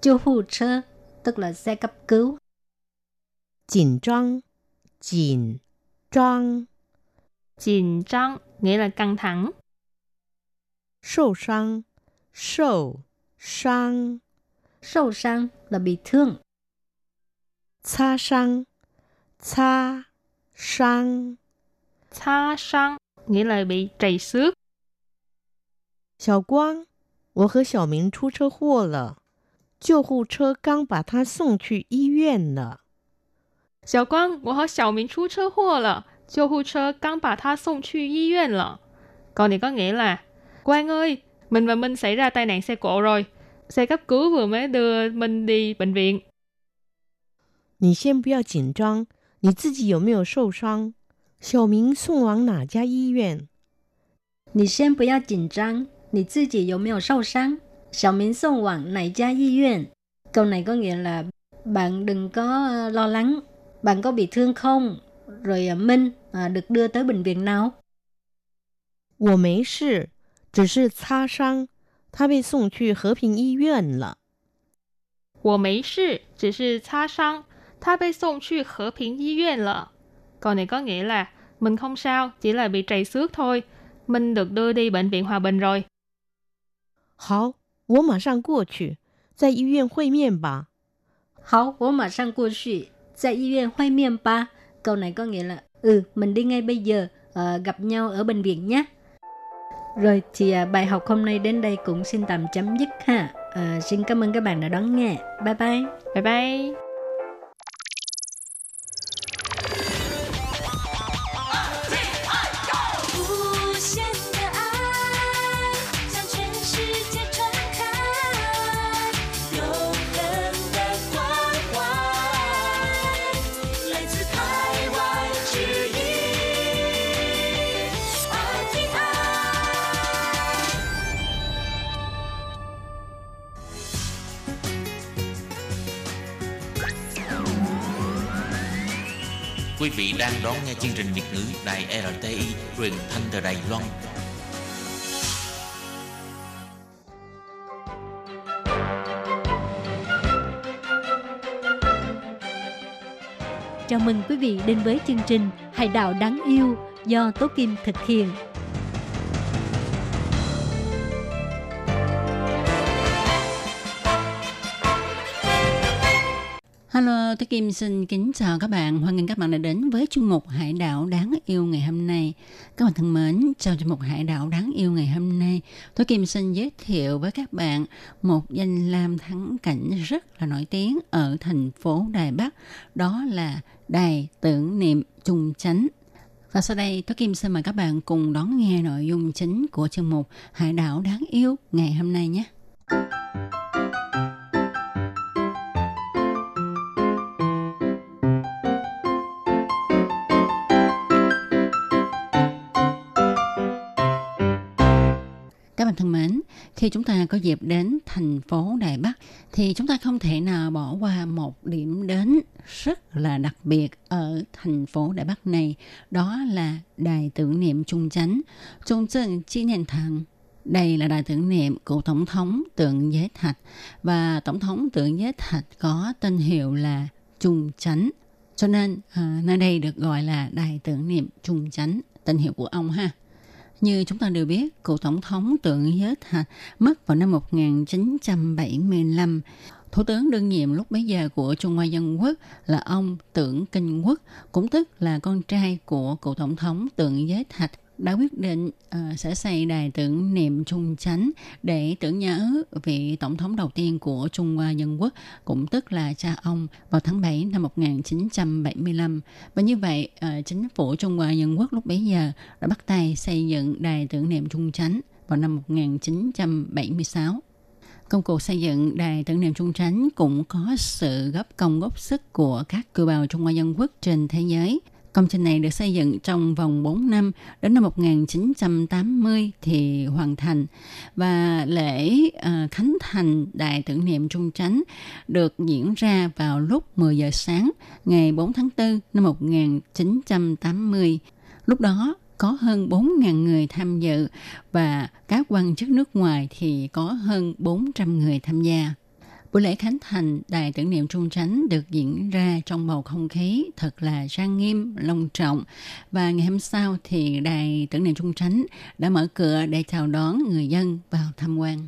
救护车tức là xe cấp cứu. 紧张，紧张， Chìn trăng nghĩa là căng thẳng. 受伤，受伤， Sâu sang là bị thương. 擦伤，擦伤。 Tha sang nghĩa là bị trầy xước. 小光，我和小明出车祸了，救护车刚把他送去医院了。 Xiao Quang, 我和小明出车祸了，救护车刚把他送去医院了. Câu này có nghĩa là Quang ơi, mình và Minh xảy ra tai nạn xe cộ rồi. Xe cấp cứu vừa mới đưa Minh đi bệnh viện. 你先不要紧张，你自己有没有受伤？小明送往哪家医院？你先不要紧张，你自己有没有受伤？小明送往哪家医院? Câu này có nghĩa là bạn đừng có ờ, lo lắng, bạn có bị thương không? Rồi ờ, Minh à, được đưa tới bệnh viện nào? 我没事，只是擦伤。他被送去和平医院了。我没事，只是擦伤。 他被送去和平医院了. Câu này có nghĩa là mình không sao, chỉ là bị trầy xước thôi. Mình được đưa đi bệnh viện Hòa Bình rồi. 好，我马上过去，在医院会面吧。好，我马上过去，在医院会面吧. Câu này có nghĩa là ừ, mình đi ngay bây giờ, ờ, gặp nhau ở bệnh viện nhé. Rồi thì à, bài học hôm nay đến đây cũng xin tạm chấm dứt ha. À, xin cảm ơn các bạn đã đón nghe. Bye bye. Bye bye. Quý vị đang đón nghe chương trình Việt ngữ Đài RTI, truyền thanh từ Đài Loan. Chào mừng quý vị đến với chương trình Hải đảo đáng yêu do Tố Kim thực hiện. Hello, Kim xin kính chào các bạn. Hoan nghênh các bạn đã đến với chương mục Hải đảo đáng yêu ngày hôm nay. Các bạn thân mến, trong chương mục Hải đảo đáng yêu ngày hôm nay, tôi Kim xin giới thiệu với các bạn một danh lam thắng cảnh rất là nổi tiếng ở thành phố Đài Bắc. Đó là Đài tưởng niệm Trung Chánh. Và sau đây, tôi Kim xin mời các bạn cùng đón nghe nội dung chính của chương mục Hải đảo đáng yêu ngày hôm nay nhé. Thân mến, khi chúng ta có dịp đến thành phố Đài Bắc thì chúng ta không thể nào bỏ qua một điểm đến rất là đặc biệt ở thành phố Đài Bắc này, đó là đài tưởng niệm Trung Chánh, Trung 正 Chi Niệm thẳng Đây là đài tưởng niệm của Tổng thống Tượng Giới Thạch và Tổng thống Tượng Giới Thạch có tên hiệu là Trung Chánh. Cho nên à, nơi đây được gọi là đài tưởng niệm Trung Chánh, tên hiệu của ông ha. Như chúng ta đều biết, cựu tổng thống Tượng Giới Thạch mất vào năm 1975. Thủ tướng đương nhiệm lúc bấy giờ của Trung Hoa Dân Quốc là ông Tưởng Kinh Quốc, cũng tức là con trai của cựu tổng thống Tượng Giới Thạch đã quyết định uh, sẽ xây đài tưởng niệm Trung Chánh để tưởng nhớ vị tổng thống đầu tiên của Trung Hoa Dân Quốc, cũng tức là cha ông vào tháng 7 năm 1975. Và như vậy, uh, chính phủ Trung Hoa Dân Quốc lúc bấy giờ đã bắt tay xây dựng đài tưởng niệm Trung Chánh vào năm 1976. Công cuộc xây dựng đài tưởng niệm Trung Chánh cũng có sự góp công góp sức của các kiều bào Trung Hoa Dân Quốc trên thế giới. Công trình này được xây dựng trong vòng 4 năm, đến năm 1980 thì hoàn thành. Và lễ uh, khánh thành Đài tưởng niệm Trung Chánh được diễn ra vào lúc 10 giờ sáng ngày 4 tháng 4 năm 1980. Lúc đó có hơn 4.000 người tham dự và các quan chức nước ngoài thì có hơn 400 người tham gia. Buổi lễ khánh thành Đài tưởng niệm Trung Chánh được diễn ra trong bầu không khí thật là trang nghiêm, long trọng. Và ngày hôm sau thì Đài tưởng niệm Trung Chánh đã mở cửa để chào đón người dân vào tham quan.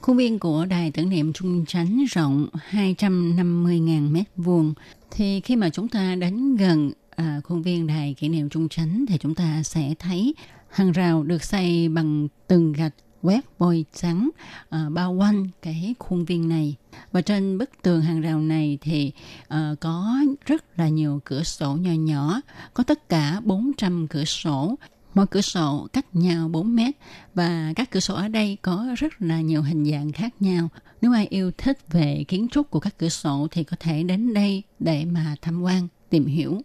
Khuôn viên của Đài tưởng niệm Trung Chánh rộng 250.000 mét vuông. Thì khi mà chúng ta đến gần à, khuôn viên Đài kỷ niệm Trung Chánh thì chúng ta sẽ thấy hàng rào được xây bằng tường gạch quét vôi trắng à, bao quanh cái khuôn viên này và trên bức tường hàng rào này thì à, có rất là nhiều cửa sổ nhỏ nhỏ có tất cả 400 cửa sổ mỗi cửa sổ cách nhau 4 mét và các cửa sổ ở đây có rất là nhiều hình dạng khác nhau. Nếu ai yêu thích về kiến trúc của các cửa sổ thì có thể đến đây để mà tham quan, tìm hiểu.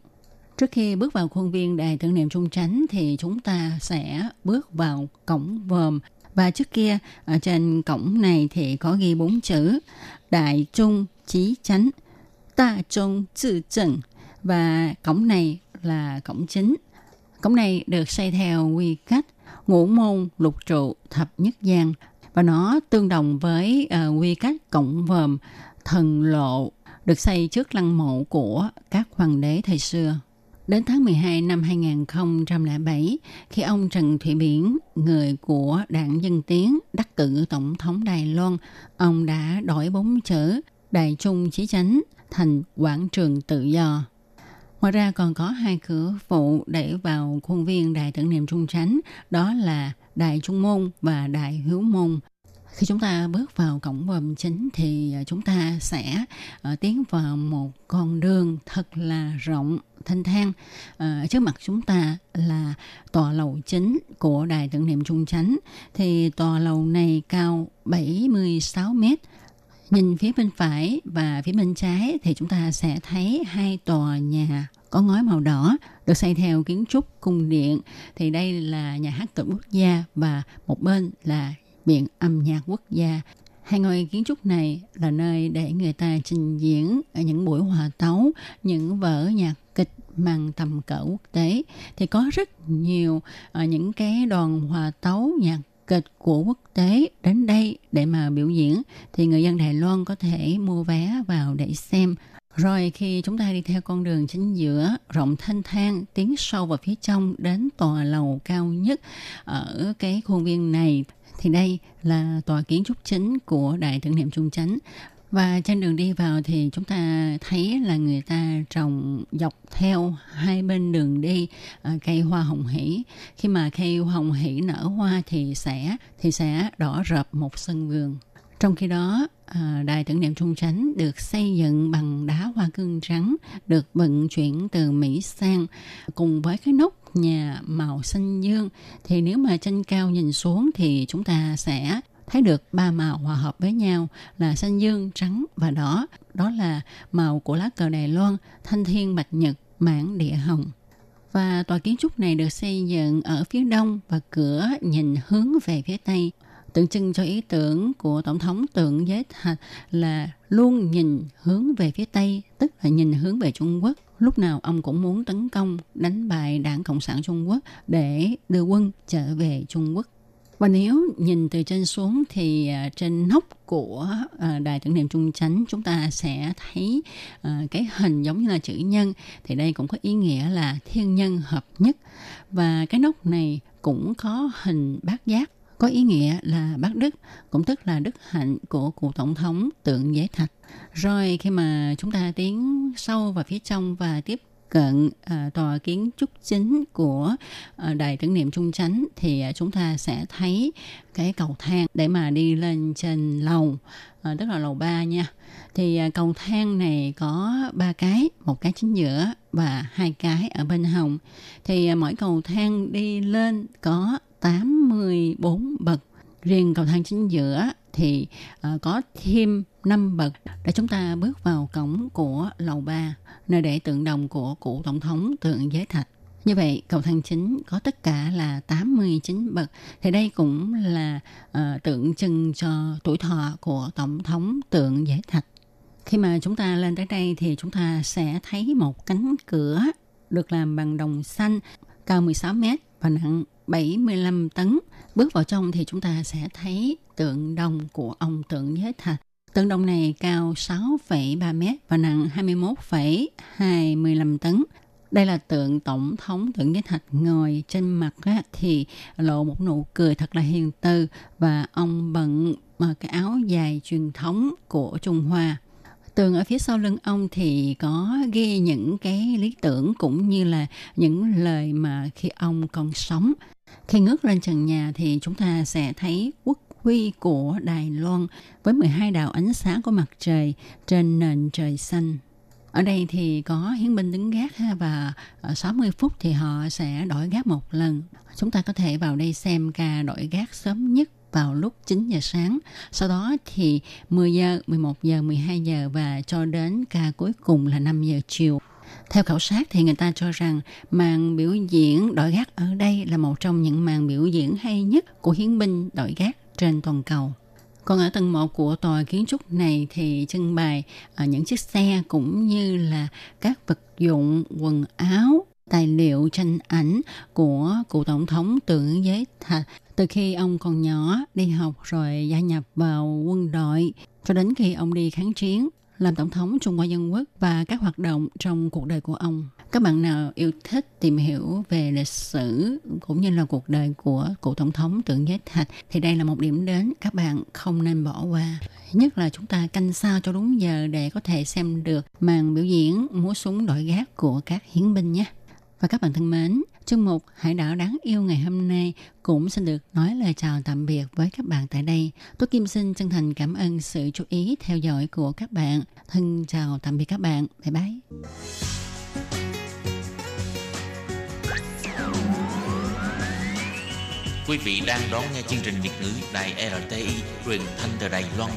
Trước khi bước vào khuôn viên đài tưởng niệm Trung Chánh thì chúng ta sẽ bước vào cổng vòm và trước kia ở trên cổng này thì có ghi bốn chữ Đại Trung Chí Chánh, Ta Trung Tự Trần và cổng này là cổng chính. Cổng này được xây theo quy cách ngũ môn lục trụ thập nhất gian và nó tương đồng với uh, quy cách cổng vòm thần lộ được xây trước lăng mộ của các hoàng đế thời xưa. Đến tháng 12 năm 2007, khi ông Trần Thủy Biển, người của đảng Dân Tiến, đắc cử Tổng thống Đài Loan, ông đã đổi bốn chữ Đài Trung Chí Chánh thành quảng trường tự do. Ngoài ra còn có hai cửa phụ để vào khuôn viên Đài tưởng niệm Trung Chánh, đó là Đài Trung Môn và Đài Hiếu Môn. Khi chúng ta bước vào cổng vòm chính thì chúng ta sẽ ờ, tiến vào một con đường thật là rộng thanh thang. à, trước mặt chúng ta là tòa lầu chính của Đài tưởng niệm Trung Chánh. Thì tòa lầu này cao 76 mét. Nhìn phía bên phải và phía bên trái thì chúng ta sẽ thấy hai tòa nhà có ngói màu đỏ được xây theo kiến trúc cung điện thì đây là nhà hát tượng quốc gia và một bên là viện âm nhạc quốc gia hai ngôi kiến trúc này là nơi để người ta trình diễn ở những buổi hòa tấu những vở nhạc kịch mang tầm cỡ quốc tế thì có rất nhiều uh, những cái đoàn hòa tấu nhạc kịch của quốc tế đến đây để mà biểu diễn. Thì người dân Đài Loan có thể mua vé vào để xem. Rồi khi chúng ta đi theo con đường chính giữa rộng thanh thang tiến sâu vào phía trong đến tòa lầu cao nhất ở cái khuôn viên này thì đây là tòa kiến trúc chính của Đại tưởng niệm Trung Chánh và trên đường đi vào thì chúng ta thấy là người ta trồng dọc theo hai bên đường đi à, cây hoa hồng hỷ. Khi mà cây hồng hỷ nở hoa thì sẽ thì sẽ đỏ rợp một sân vườn. Trong khi đó, à, đài tưởng niệm Trung Chánh được xây dựng bằng đá hoa cương trắng, được vận chuyển từ Mỹ sang cùng với cái nóc nhà màu xanh dương. Thì nếu mà trên cao nhìn xuống thì chúng ta sẽ thấy được ba màu hòa hợp với nhau là xanh dương, trắng và đỏ. Đó là màu của lá cờ Đài Loan, thanh thiên bạch nhật, mảng địa hồng. Và tòa kiến trúc này được xây dựng ở phía đông và cửa nhìn hướng về phía tây tượng trưng cho ý tưởng của tổng thống tượng giới thạch là luôn nhìn hướng về phía tây tức là nhìn hướng về trung quốc lúc nào ông cũng muốn tấn công đánh bại đảng cộng sản trung quốc để đưa quân trở về trung quốc và nếu nhìn từ trên xuống thì à, trên nóc của à, đài tưởng niệm trung chánh chúng ta sẽ thấy à, cái hình giống như là chữ nhân. Thì đây cũng có ý nghĩa là thiên nhân hợp nhất. Và cái nóc này cũng có hình bát giác, có ý nghĩa là bác đức, cũng tức là đức hạnh của cụ tổng thống tượng giới thạch. Rồi khi mà chúng ta tiến sâu vào phía trong và tiếp cận à, tòa kiến trúc chính của à, đài tưởng niệm trung chánh thì à, chúng ta sẽ thấy cái cầu thang để mà đi lên trên lầu à, tức là lầu 3 nha thì à, cầu thang này có ba cái một cái chính giữa và hai cái ở bên hồng thì à, mỗi cầu thang đi lên có 84 bậc. Riêng cầu thang chính giữa thì uh, có thêm 5 bậc để chúng ta bước vào cổng của lầu 3, nơi để tượng đồng của cụ tổng thống tượng giới thạch. Như vậy, cầu thang chính có tất cả là 89 bậc. Thì đây cũng là uh, tượng trưng cho tuổi thọ của tổng thống tượng giới thạch. Khi mà chúng ta lên tới đây thì chúng ta sẽ thấy một cánh cửa được làm bằng đồng xanh cao 16 mét và nặng 75 tấn. Bước vào trong thì chúng ta sẽ thấy tượng đồng của ông tượng giới thạch. Tượng đồng này cao 6,3 mét và nặng 21,25 tấn. Đây là tượng tổng thống tượng giới thạch ngồi trên mặt á, thì lộ một nụ cười thật là hiền từ và ông bận mà cái áo dài truyền thống của Trung Hoa. Tường ở phía sau lưng ông thì có ghi những cái lý tưởng cũng như là những lời mà khi ông còn sống. Khi ngước lên trần nhà thì chúng ta sẽ thấy quốc huy của Đài Loan với 12 đạo ánh sáng của mặt trời trên nền trời xanh. Ở đây thì có hiến binh đứng gác ha, và ờ, 60 phút thì họ sẽ đổi gác một lần. Chúng ta có thể vào đây xem ca đổi gác sớm nhất vào lúc 9 giờ sáng. Sau đó thì 10 giờ, 11 giờ, 12 giờ và cho đến ca cuối cùng là 5 giờ chiều. Theo khảo sát thì người ta cho rằng màn biểu diễn đội gác ở đây là một trong những màn biểu diễn hay nhất của hiến binh đội gác trên toàn cầu. Còn ở tầng 1 của tòa kiến trúc này thì trưng bày à, những chiếc xe cũng như là các vật dụng, quần áo, tài liệu tranh ảnh của cụ tổng thống tưởng giới thạch từ khi ông còn nhỏ đi học rồi gia nhập vào quân đội cho đến khi ông đi kháng chiến làm tổng thống Trung Hoa Dân Quốc và các hoạt động trong cuộc đời của ông. Các bạn nào yêu thích tìm hiểu về lịch sử cũng như là cuộc đời của cựu tổng thống tượng giới thạch, thì đây là một điểm đến các bạn không nên bỏ qua. Nhất là chúng ta canh sao cho đúng giờ để có thể xem được màn biểu diễn múa súng đội gác của các hiến binh nhé. Và các bạn thân mến, chương mục Hải đảo đáng yêu ngày hôm nay cũng xin được nói lời chào tạm biệt với các bạn tại đây. Tôi Kim xin chân thành cảm ơn sự chú ý theo dõi của các bạn. Thân chào tạm biệt các bạn. Bye bye. Quý vị đang đón nghe chương trình Việt ngữ Đài RTI truyền thanh từ Đài Loan.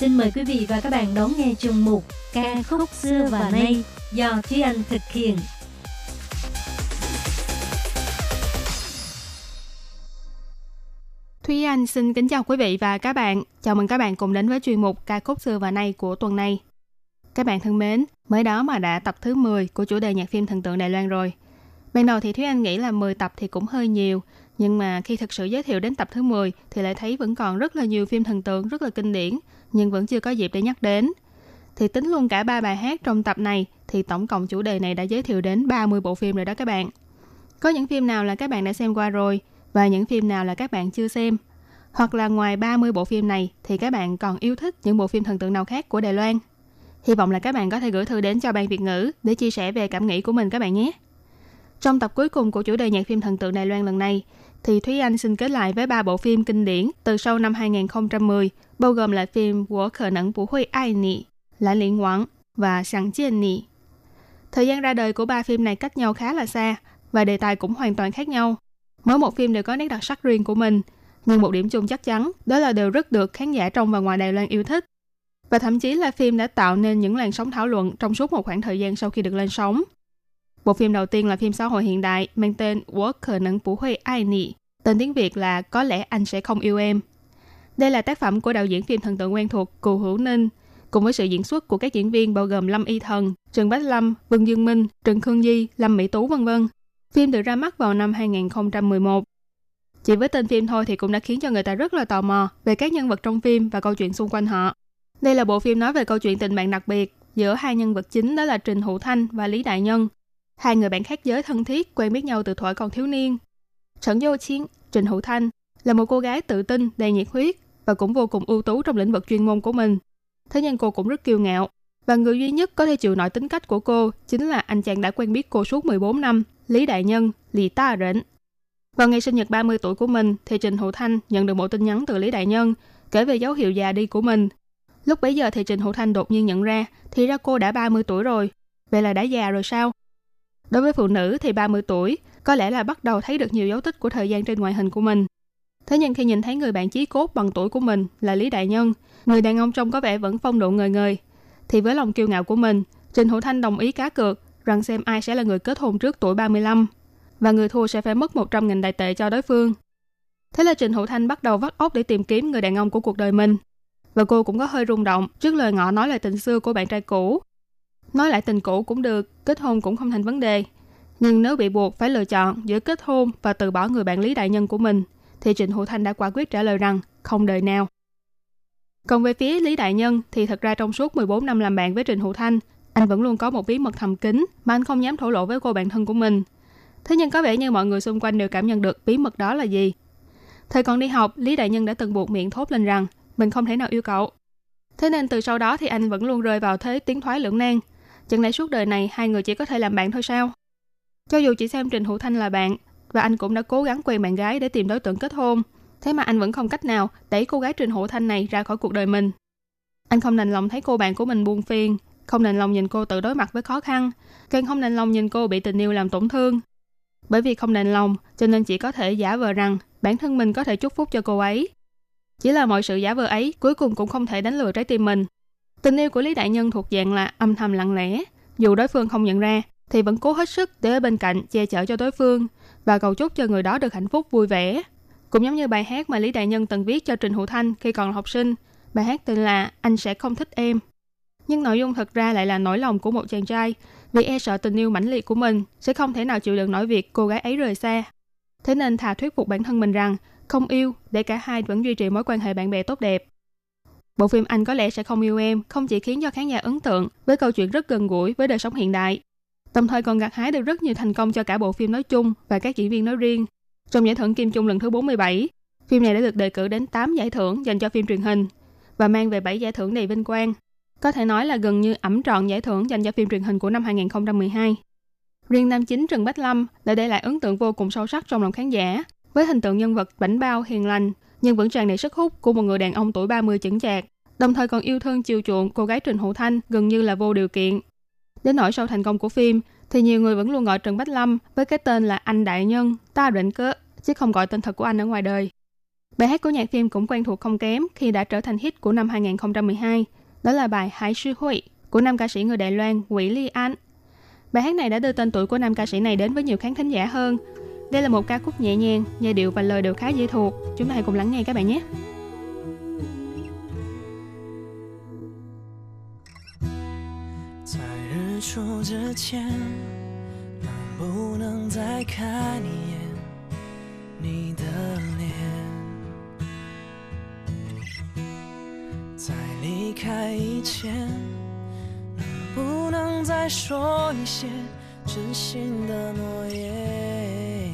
Xin mời quý vị và các bạn đón nghe chương mục Ca khúc xưa và nay do Thúy Anh thực hiện. Thúy Anh xin kính chào quý vị và các bạn. Chào mừng các bạn cùng đến với chuyên mục ca khúc xưa và nay của tuần này. Các bạn thân mến, mới đó mà đã tập thứ 10 của chủ đề nhạc phim thần tượng Đài Loan rồi. Ban đầu thì Thúy Anh nghĩ là 10 tập thì cũng hơi nhiều, nhưng mà khi thực sự giới thiệu đến tập thứ 10 thì lại thấy vẫn còn rất là nhiều phim thần tượng rất là kinh điển, nhưng vẫn chưa có dịp để nhắc đến. Thì tính luôn cả ba bài hát trong tập này thì tổng cộng chủ đề này đã giới thiệu đến 30 bộ phim rồi đó các bạn. Có những phim nào là các bạn đã xem qua rồi và những phim nào là các bạn chưa xem. Hoặc là ngoài 30 bộ phim này thì các bạn còn yêu thích những bộ phim thần tượng nào khác của Đài Loan. Hy vọng là các bạn có thể gửi thư đến cho ban Việt ngữ để chia sẻ về cảm nghĩ của mình các bạn nhé. Trong tập cuối cùng của chủ đề nhạc phim thần tượng Đài Loan lần này, thì Thúy Anh xin kết lại với ba bộ phim kinh điển từ sau năm 2010, bao gồm là phim của khả năng bù Huy ai nị, Lãnh Liên Quảng và Sẵn Chiên Nị. Thời gian ra đời của ba phim này cách nhau khá là xa và đề tài cũng hoàn toàn khác nhau. Mỗi một phim đều có nét đặc sắc riêng của mình, nhưng một điểm chung chắc chắn đó là đều rất được khán giả trong và ngoài Đài Loan yêu thích. Và thậm chí là phim đã tạo nên những làn sóng thảo luận trong suốt một khoảng thời gian sau khi được lên sóng. Bộ phim đầu tiên là phim xã hội hiện đại mang tên Wo Ke Neng Bu hui ai Ni, tên tiếng Việt là Có lẽ anh sẽ không yêu em. Đây là tác phẩm của đạo diễn phim thần tượng quen thuộc Cù Hữu Ninh, cùng với sự diễn xuất của các diễn viên bao gồm Lâm Y Thần, Trần Bách Lâm, Vương Dương Minh, Trần Khương Di, Lâm Mỹ Tú vân vân. Phim được ra mắt vào năm 2011. Chỉ với tên phim thôi thì cũng đã khiến cho người ta rất là tò mò về các nhân vật trong phim và câu chuyện xung quanh họ. Đây là bộ phim nói về câu chuyện tình bạn đặc biệt giữa hai nhân vật chính đó là Trình Hữu Thanh và Lý Đại Nhân. Hai người bạn khác giới thân thiết quen biết nhau từ thuở còn thiếu niên. Trần Vô Chiến, Trình Hữu Thanh là một cô gái tự tin, đầy nhiệt huyết và cũng vô cùng ưu tú trong lĩnh vực chuyên môn của mình. Thế nhưng cô cũng rất kiêu ngạo và người duy nhất có thể chịu nổi tính cách của cô chính là anh chàng đã quen biết cô suốt 14 năm, Lý Đại Nhân, Lý Ta Rỉnh. Vào ngày sinh nhật 30 tuổi của mình thì Trình Hữu Thanh nhận được một tin nhắn từ Lý Đại Nhân kể về dấu hiệu già đi của mình. Lúc bấy giờ thì Trình Hữu Thanh đột nhiên nhận ra thì ra cô đã 30 tuổi rồi. Vậy là đã già rồi sao? Đối với phụ nữ thì 30 tuổi có lẽ là bắt đầu thấy được nhiều dấu tích của thời gian trên ngoại hình của mình. Thế nhưng khi nhìn thấy người bạn chí cốt bằng tuổi của mình là Lý Đại Nhân, người đàn ông trông có vẻ vẫn phong độ ngời ngời, thì với lòng kiêu ngạo của mình, Trình Hữu Thanh đồng ý cá cược rằng xem ai sẽ là người kết hôn trước tuổi 35 và người thua sẽ phải mất 100.000 đại tệ cho đối phương. Thế là Trình Hữu Thanh bắt đầu vắt óc để tìm kiếm người đàn ông của cuộc đời mình. Và cô cũng có hơi rung động trước lời ngỏ nói lời tình xưa của bạn trai cũ. Nói lại tình cũ cũng được, kết hôn cũng không thành vấn đề. Nhưng nếu bị buộc phải lựa chọn giữa kết hôn và từ bỏ người bạn lý đại nhân của mình, thì Trịnh Hữu Thanh đã quả quyết trả lời rằng không đời nào. Còn về phía Lý Đại Nhân thì thật ra trong suốt 14 năm làm bạn với Trịnh Hữu Thanh, anh vẫn luôn có một bí mật thầm kín mà anh không dám thổ lộ với cô bạn thân của mình. Thế nhưng có vẻ như mọi người xung quanh đều cảm nhận được bí mật đó là gì. Thời còn đi học, Lý Đại Nhân đã từng buộc miệng thốt lên rằng mình không thể nào yêu cậu. Thế nên từ sau đó thì anh vẫn luôn rơi vào thế tiến thoái lưỡng nan. Chẳng lẽ suốt đời này hai người chỉ có thể làm bạn thôi sao? Cho dù chỉ xem Trình Hữu Thanh là bạn, và anh cũng đã cố gắng quen bạn gái để tìm đối tượng kết hôn, thế mà anh vẫn không cách nào đẩy cô gái Trình Hữu Thanh này ra khỏi cuộc đời mình. Anh không đành lòng thấy cô bạn của mình buồn phiền, không đành lòng nhìn cô tự đối mặt với khó khăn, càng không đành lòng nhìn cô bị tình yêu làm tổn thương. Bởi vì không đành lòng, cho nên chỉ có thể giả vờ rằng bản thân mình có thể chúc phúc cho cô ấy. Chỉ là mọi sự giả vờ ấy cuối cùng cũng không thể đánh lừa trái tim mình. Tình yêu của Lý Đại Nhân thuộc dạng là âm thầm lặng lẽ, dù đối phương không nhận ra thì vẫn cố hết sức để ở bên cạnh che chở cho đối phương và cầu chúc cho người đó được hạnh phúc vui vẻ. Cũng giống như bài hát mà Lý Đại Nhân từng viết cho Trình Hữu Thanh khi còn là học sinh, bài hát tên là Anh sẽ không thích em. Nhưng nội dung thật ra lại là nỗi lòng của một chàng trai vì e sợ tình yêu mãnh liệt của mình sẽ không thể nào chịu đựng nổi việc cô gái ấy rời xa. Thế nên thà thuyết phục bản thân mình rằng không yêu để cả hai vẫn duy trì mối quan hệ bạn bè tốt đẹp. Bộ phim Anh có lẽ sẽ không yêu em không chỉ khiến cho khán giả ấn tượng với câu chuyện rất gần gũi với đời sống hiện đại, đồng thời còn gặt hái được rất nhiều thành công cho cả bộ phim nói chung và các diễn viên nói riêng. Trong giải thưởng Kim Chung lần thứ 47, phim này đã được đề cử đến 8 giải thưởng dành cho phim truyền hình và mang về 7 giải thưởng đầy vinh quang. Có thể nói là gần như ẩm trọn giải thưởng dành cho phim truyền hình của năm 2012. Riêng nam chính Trần Bách Lâm đã để lại ấn tượng vô cùng sâu sắc trong lòng khán giả với hình tượng nhân vật bảnh bao hiền lành nhưng vẫn tràn đầy sức hút của một người đàn ông tuổi 30 chững chạc, đồng thời còn yêu thương chiều chuộng cô gái Trình Hữu Thanh gần như là vô điều kiện. Đến nỗi sau thành công của phim, thì nhiều người vẫn luôn gọi Trần Bách Lâm với cái tên là anh đại nhân, ta định cớ, chứ không gọi tên thật của anh ở ngoài đời. Bài hát của nhạc phim cũng quen thuộc không kém khi đã trở thành hit của năm 2012, đó là bài Hải Sư Huy của nam ca sĩ người Đài Loan Quỷ Ly An. Bài hát này đã đưa tên tuổi của nam ca sĩ này đến với nhiều khán thính giả hơn Đây là một ca khúc nhẹ nhàng, giai điệu và lời đều khá dễ thuộc. Chúng ta hãy cùng lắng nghe các bạn nhé. 出之前，能不能再看一眼你的脸？在离开以前，能不能再说一些真心的诺言？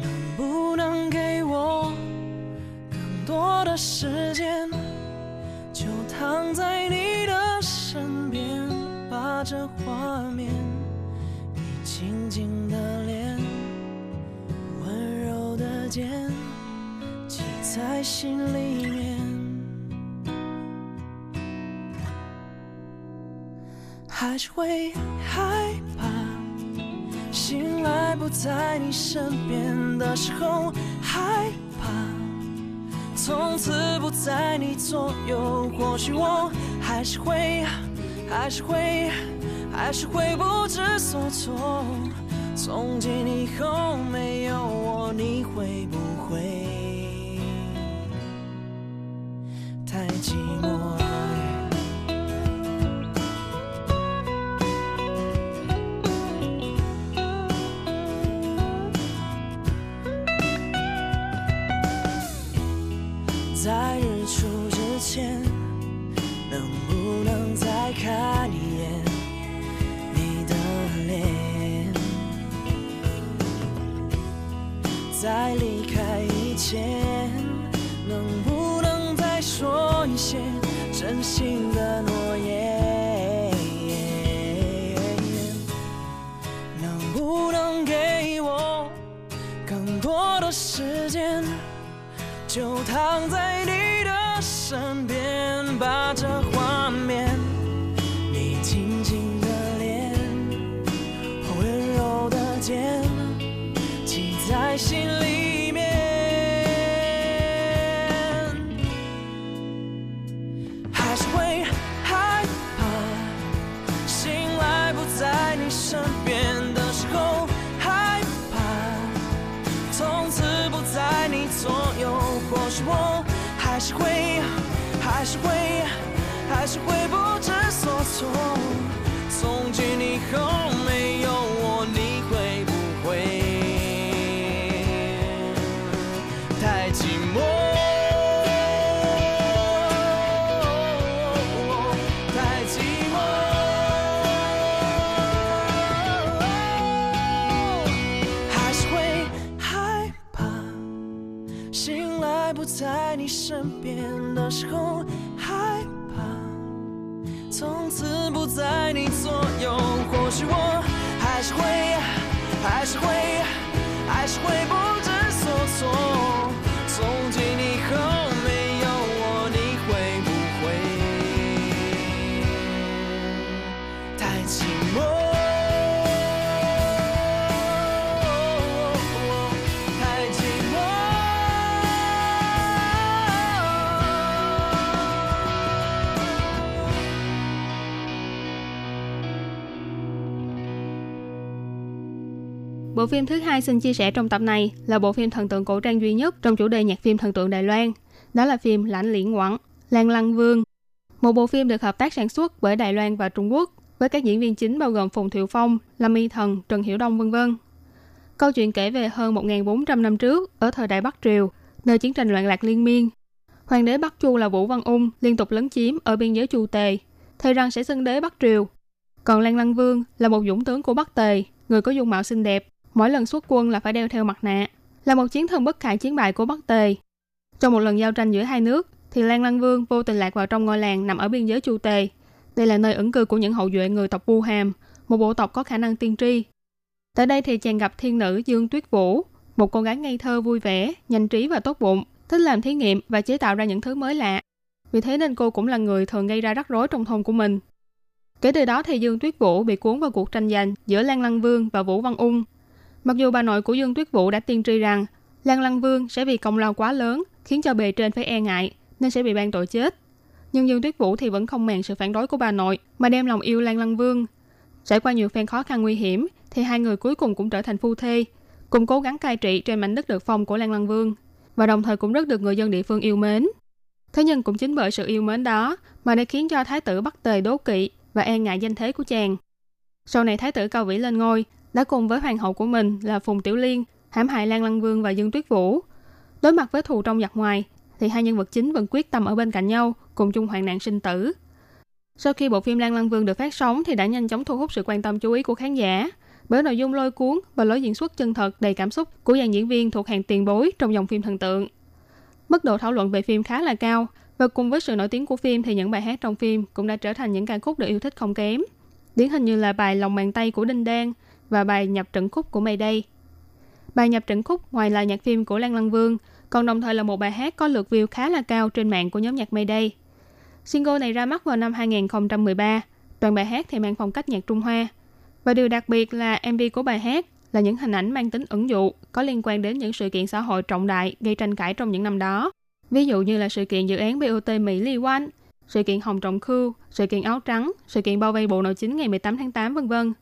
能不能给我更多的时间？就躺在你的身边，把这画面，你静静的脸，温柔的肩，记在心里面。还是会害怕，醒来不在你身边的时候，害怕。从此不在你左右，或许我还是会，还是会，还是会不知所措。从今以后没有我，你会不会太寂寞？还是会，还是会不 Bộ phim thứ hai xin chia sẻ trong tập này là bộ phim thần tượng cổ trang duy nhất trong chủ đề nhạc phim thần tượng Đài Loan. Đó là phim Lãnh Liễn Quảng, Lan Lăng Vương. Một bộ phim được hợp tác sản xuất bởi Đài Loan và Trung Quốc với các diễn viên chính bao gồm Phùng Thiệu Phong, Lâm Y Thần, Trần Hiểu Đông vân vân. Câu chuyện kể về hơn 1.400 năm trước ở thời Đại Bắc Triều, nơi chiến tranh loạn lạc liên miên. Hoàng đế Bắc Chu là Vũ Văn Ung liên tục lấn chiếm ở biên giới Chu Tề, thề rằng sẽ xưng đế Bắc Triều. Còn Lan Lăng Vương là một dũng tướng của Bắc Tề, người có dung mạo xinh đẹp, mỗi lần xuất quân là phải đeo theo mặt nạ, là một chiến thần bất khả chiến bại của Bắc Tề. Trong một lần giao tranh giữa hai nước, thì Lan Lăng Vương vô tình lạc vào trong ngôi làng nằm ở biên giới Chu Tề. Đây là nơi ẩn cư của những hậu duệ người tộc Vu Hàm, một bộ tộc có khả năng tiên tri. Tại đây thì chàng gặp thiên nữ Dương Tuyết Vũ, một cô gái ngây thơ vui vẻ, nhanh trí và tốt bụng, thích làm thí nghiệm và chế tạo ra những thứ mới lạ. Vì thế nên cô cũng là người thường gây ra rắc rối trong thôn của mình. Kể từ đó thì Dương Tuyết Vũ bị cuốn vào cuộc tranh giành giữa Lan Lăng Vương và Vũ Văn Ung. Mặc dù bà nội của Dương Tuyết Vũ đã tiên tri rằng Lan Lăng Vương sẽ vì công lao quá lớn khiến cho bề trên phải e ngại nên sẽ bị ban tội chết. Nhưng Dương Tuyết Vũ thì vẫn không màng sự phản đối của bà nội mà đem lòng yêu Lan Lăng Vương. Trải qua nhiều phen khó khăn nguy hiểm thì hai người cuối cùng cũng trở thành phu thê, cùng cố gắng cai trị trên mảnh đất được phong của Lan Lăng Vương và đồng thời cũng rất được người dân địa phương yêu mến. Thế nhưng cũng chính bởi sự yêu mến đó mà đã khiến cho thái tử Bắc Tề đố kỵ và e ngại danh thế của chàng. Sau này thái tử Cao Vĩ lên ngôi, đã cùng với hoàng hậu của mình là Phùng Tiểu Liên hãm hại Lan Lăng Vương và Dương Tuyết Vũ. Đối mặt với thù trong giặc ngoài, thì hai nhân vật chính vẫn quyết tâm ở bên cạnh nhau, cùng chung hoạn nạn sinh tử. Sau khi bộ phim Lan Lăng Vương được phát sóng thì đã nhanh chóng thu hút sự quan tâm chú ý của khán giả bởi nội dung lôi cuốn và lối diễn xuất chân thật đầy cảm xúc của dàn diễn viên thuộc hàng tiền bối trong dòng phim thần tượng. Mức độ thảo luận về phim khá là cao và cùng với sự nổi tiếng của phim thì những bài hát trong phim cũng đã trở thành những ca khúc được yêu thích không kém. Điển hình như là bài Lòng bàn tay của Đinh Đan và bài Nhập trận khúc của Mayday. Bài Nhập trận khúc ngoài là nhạc phim của Lan Lăng Vương, còn đồng thời là một bài hát có lượt view khá là cao trên mạng của nhóm nhạc Mây Đây. Single này ra mắt vào năm 2013, toàn bài hát thì mang phong cách nhạc Trung Hoa. Và điều đặc biệt là MV của bài hát là những hình ảnh mang tính ẩn dụ có liên quan đến những sự kiện xã hội trọng đại gây tranh cãi trong những năm đó. Ví dụ như là sự kiện dự án BOT Mỹ Ly Quan, sự kiện Hồng Trọng Khưu, sự kiện Áo Trắng, sự kiện bao vây Bộ Nội chính ngày 18 tháng 8 vân vân.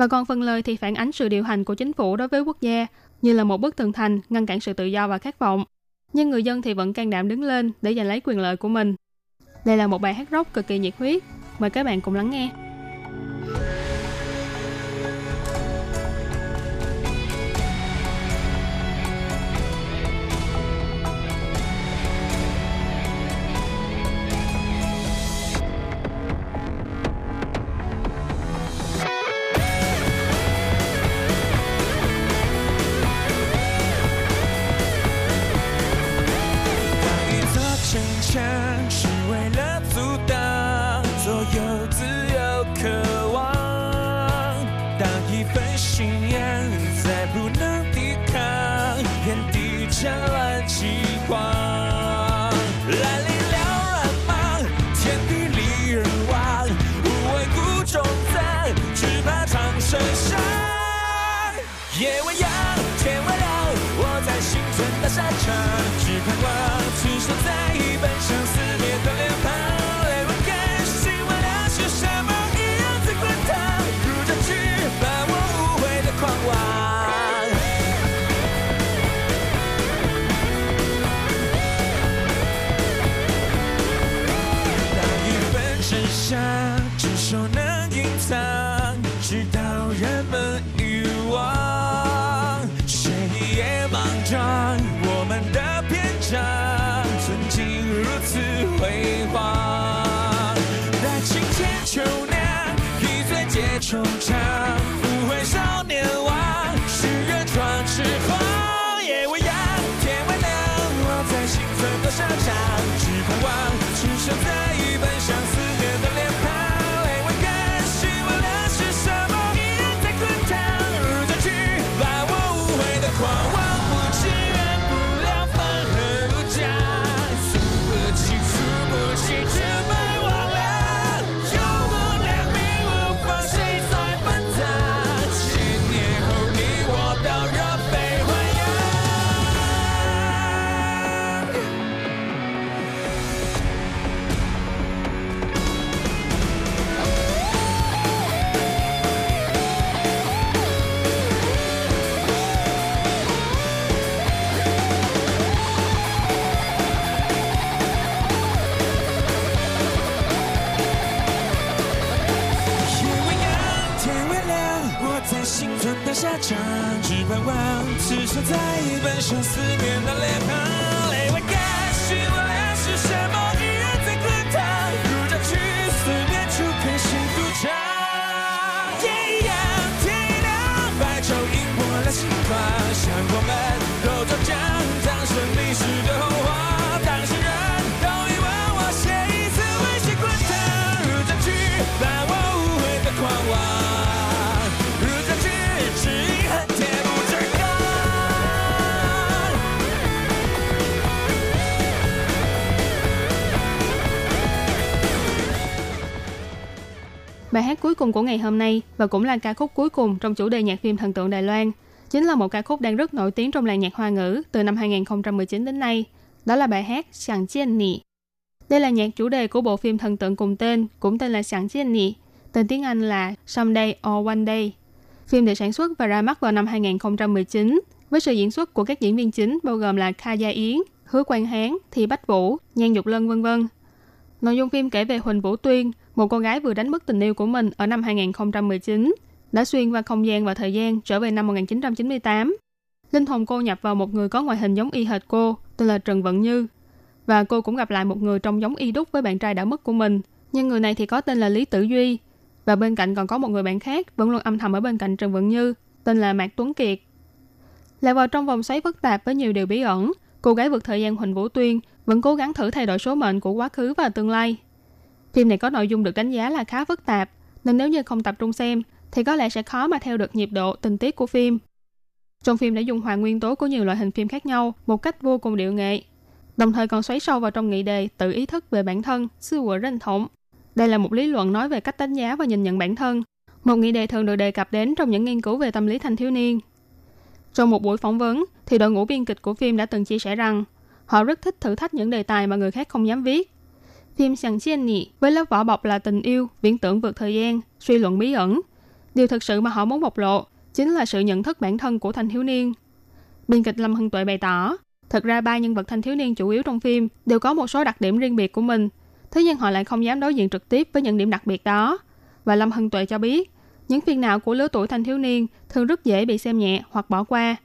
Và còn phần lời thì phản ánh sự điều hành của chính phủ đối với quốc gia, như là một bức tường thành ngăn cản sự tự do và khát vọng. Nhưng người dân thì vẫn can đảm đứng lên để giành lấy quyền lợi của mình. Đây là một bài hát rock cực kỳ nhiệt huyết. Mời các bạn cùng lắng nghe. 在一本相思的脸庞 Bài hát cuối cùng của ngày hôm nay và cũng là ca khúc cuối cùng trong chủ đề nhạc phim thần tượng Đài Loan, chính là một ca khúc đang rất nổi tiếng trong làng nhạc hoa ngữ từ năm 2019 đến nay. Đó là bài hát Sàng Chiên Nì. Đây là nhạc chủ đề của bộ phim thần tượng cùng tên, cũng tên là Sàng Chiên Nì. tên tiếng Anh là Someday or One Day. Phim được sản xuất và ra mắt vào năm 2019 với sự diễn xuất của các diễn viên chính bao gồm là Kha Gia Yến, Hứa Quang Hán, Thi Bách Vũ, Nhan Dục Lân vân vân. Nội dung phim kể về Huỳnh Vũ Tuyên, một cô gái vừa đánh mất tình yêu của mình ở năm 2019, đã xuyên qua không gian và thời gian trở về năm 1998. Linh hồn cô nhập vào một người có ngoại hình giống y hệt cô, tên là Trần Vận Như. Và cô cũng gặp lại một người trông giống y đúc với bạn trai đã mất của mình. Nhưng người này thì có tên là Lý Tử Duy. Và bên cạnh còn có một người bạn khác vẫn luôn âm thầm ở bên cạnh Trần Vận Như, tên là Mạc Tuấn Kiệt. Lại vào trong vòng xoáy phức tạp với nhiều điều bí ẩn, cô gái vượt thời gian Huỳnh Vũ Tuyên vẫn cố gắng thử thay đổi số mệnh của quá khứ và tương lai. Phim này có nội dung được đánh giá là khá phức tạp, nên nếu như không tập trung xem thì có lẽ sẽ khó mà theo được nhịp độ, tình tiết của phim. Trong phim đã dùng hòa nguyên tố của nhiều loại hình phim khác nhau một cách vô cùng điệu nghệ, đồng thời còn xoáy sâu vào trong nghị đề tự ý thức về bản thân, sư của ranh thống. Đây là một lý luận nói về cách đánh giá và nhìn nhận bản thân, một nghị đề thường được đề cập đến trong những nghiên cứu về tâm lý thanh thiếu niên. Trong một buổi phỏng vấn, thì đội ngũ biên kịch của phim đã từng chia sẻ rằng họ rất thích thử thách những đề tài mà người khác không dám viết. Phim Sàng Chien Nhi với lớp vỏ bọc là tình yêu, viễn tưởng vượt thời gian, suy luận bí ẩn. Điều thực sự mà họ muốn bộc lộ chính là sự nhận thức bản thân của thanh thiếu niên. Biên kịch Lâm Hưng Tuệ bày tỏ, thật ra ba nhân vật thanh thiếu niên chủ yếu trong phim đều có một số đặc điểm riêng biệt của mình, thế nhưng họ lại không dám đối diện trực tiếp với những điểm đặc biệt đó. Và Lâm Hân Tuệ cho biết, những phiền não của lứa tuổi thanh thiếu niên thường rất dễ bị xem nhẹ hoặc bỏ qua.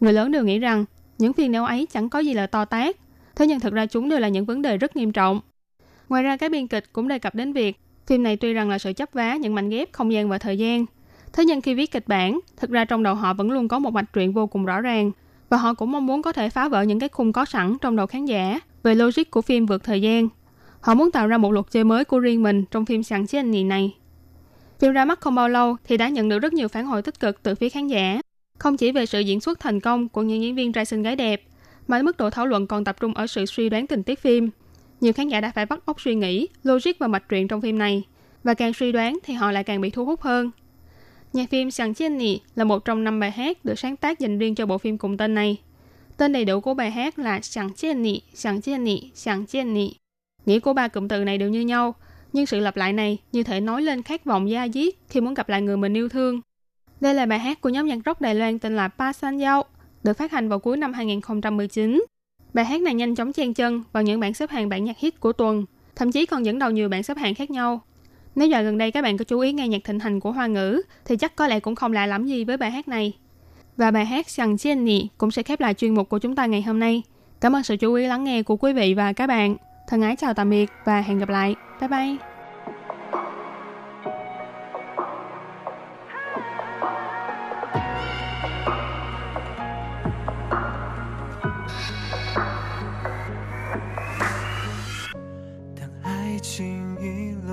Người lớn đều nghĩ rằng những phiền não ấy chẳng có gì là to tát, thế nhưng thực ra chúng đều là những vấn đề rất nghiêm trọng. Ngoài ra, các biên kịch cũng đề cập đến việc phim này tuy rằng là sự chấp vá những mảnh ghép không gian và thời gian, thế nhưng khi viết kịch bản, thực ra trong đầu họ vẫn luôn có một mạch truyện vô cùng rõ ràng và họ cũng mong muốn có thể phá vỡ những cái khung có sẵn trong đầu khán giả về logic của phim vượt thời gian. Họ muốn tạo ra một luật chơi mới của riêng mình trong phim Sàng Chế Anh này. Phim ra mắt không bao lâu thì đã nhận được rất nhiều phản hồi tích cực từ phía khán giả. Không chỉ về sự diễn xuất thành công của những diễn viên trai xinh gái đẹp, mà mức độ thảo luận còn tập trung ở sự suy đoán tình tiết phim. Nhiều khán giả đã phải bắt óc suy nghĩ, logic và mạch truyện trong phim này. Và càng suy đoán thì họ lại càng bị thu hút hơn. Nhạc phim Sàng Chiên Nị là một trong năm bài hát được sáng tác dành riêng cho bộ phim cùng tên này. Tên đầy đủ của bài hát là Sàng Chiên Nị, Sàng Chiên Nị, Sàng Chiên Nị. Nghĩa của ba cụm từ này đều như nhau, nhưng sự lặp lại này như thể nói lên khát vọng da diết khi muốn gặp lại người mình yêu thương. Đây là bài hát của nhóm nhạc rock Đài Loan tên là Pa San Yao, được phát hành vào cuối năm 2019. Bài hát này nhanh chóng chen chân vào những bảng xếp hạng bản nhạc hit của tuần, thậm chí còn dẫn đầu nhiều bảng xếp hạng khác nhau. Nếu giờ gần đây các bạn có chú ý nghe nhạc thịnh hành của Hoa ngữ, thì chắc có lẽ cũng không lạ lắm gì với bài hát này. Và bài hát Sằng Chiên Ni cũng sẽ khép lại chuyên mục của chúng ta ngày hôm nay. Cảm ơn sự chú ý lắng nghe của quý vị và các bạn. Thân ái chào tạm biệt và hẹn gặp lại. Bye bye!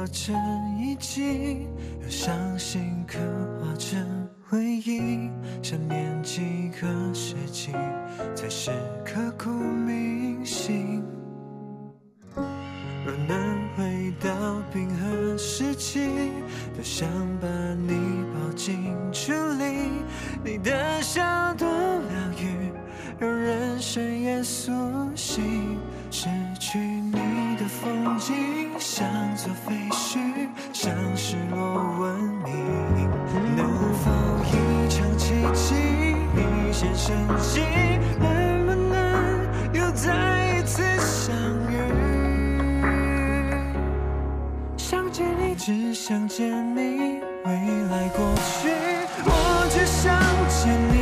遗落成遗迹，由伤心刻画成回忆，想念几个世纪才是刻骨铭心。若能回到冰河时期，多想把你抱进处理，你的笑多疗愈，让人生也苏醒。失去你的风景，像座废墟，像失落文明。能否一场奇迹，一线生机，能不能又再一次相遇？想见你，只想见你，未来过去，我只想见你。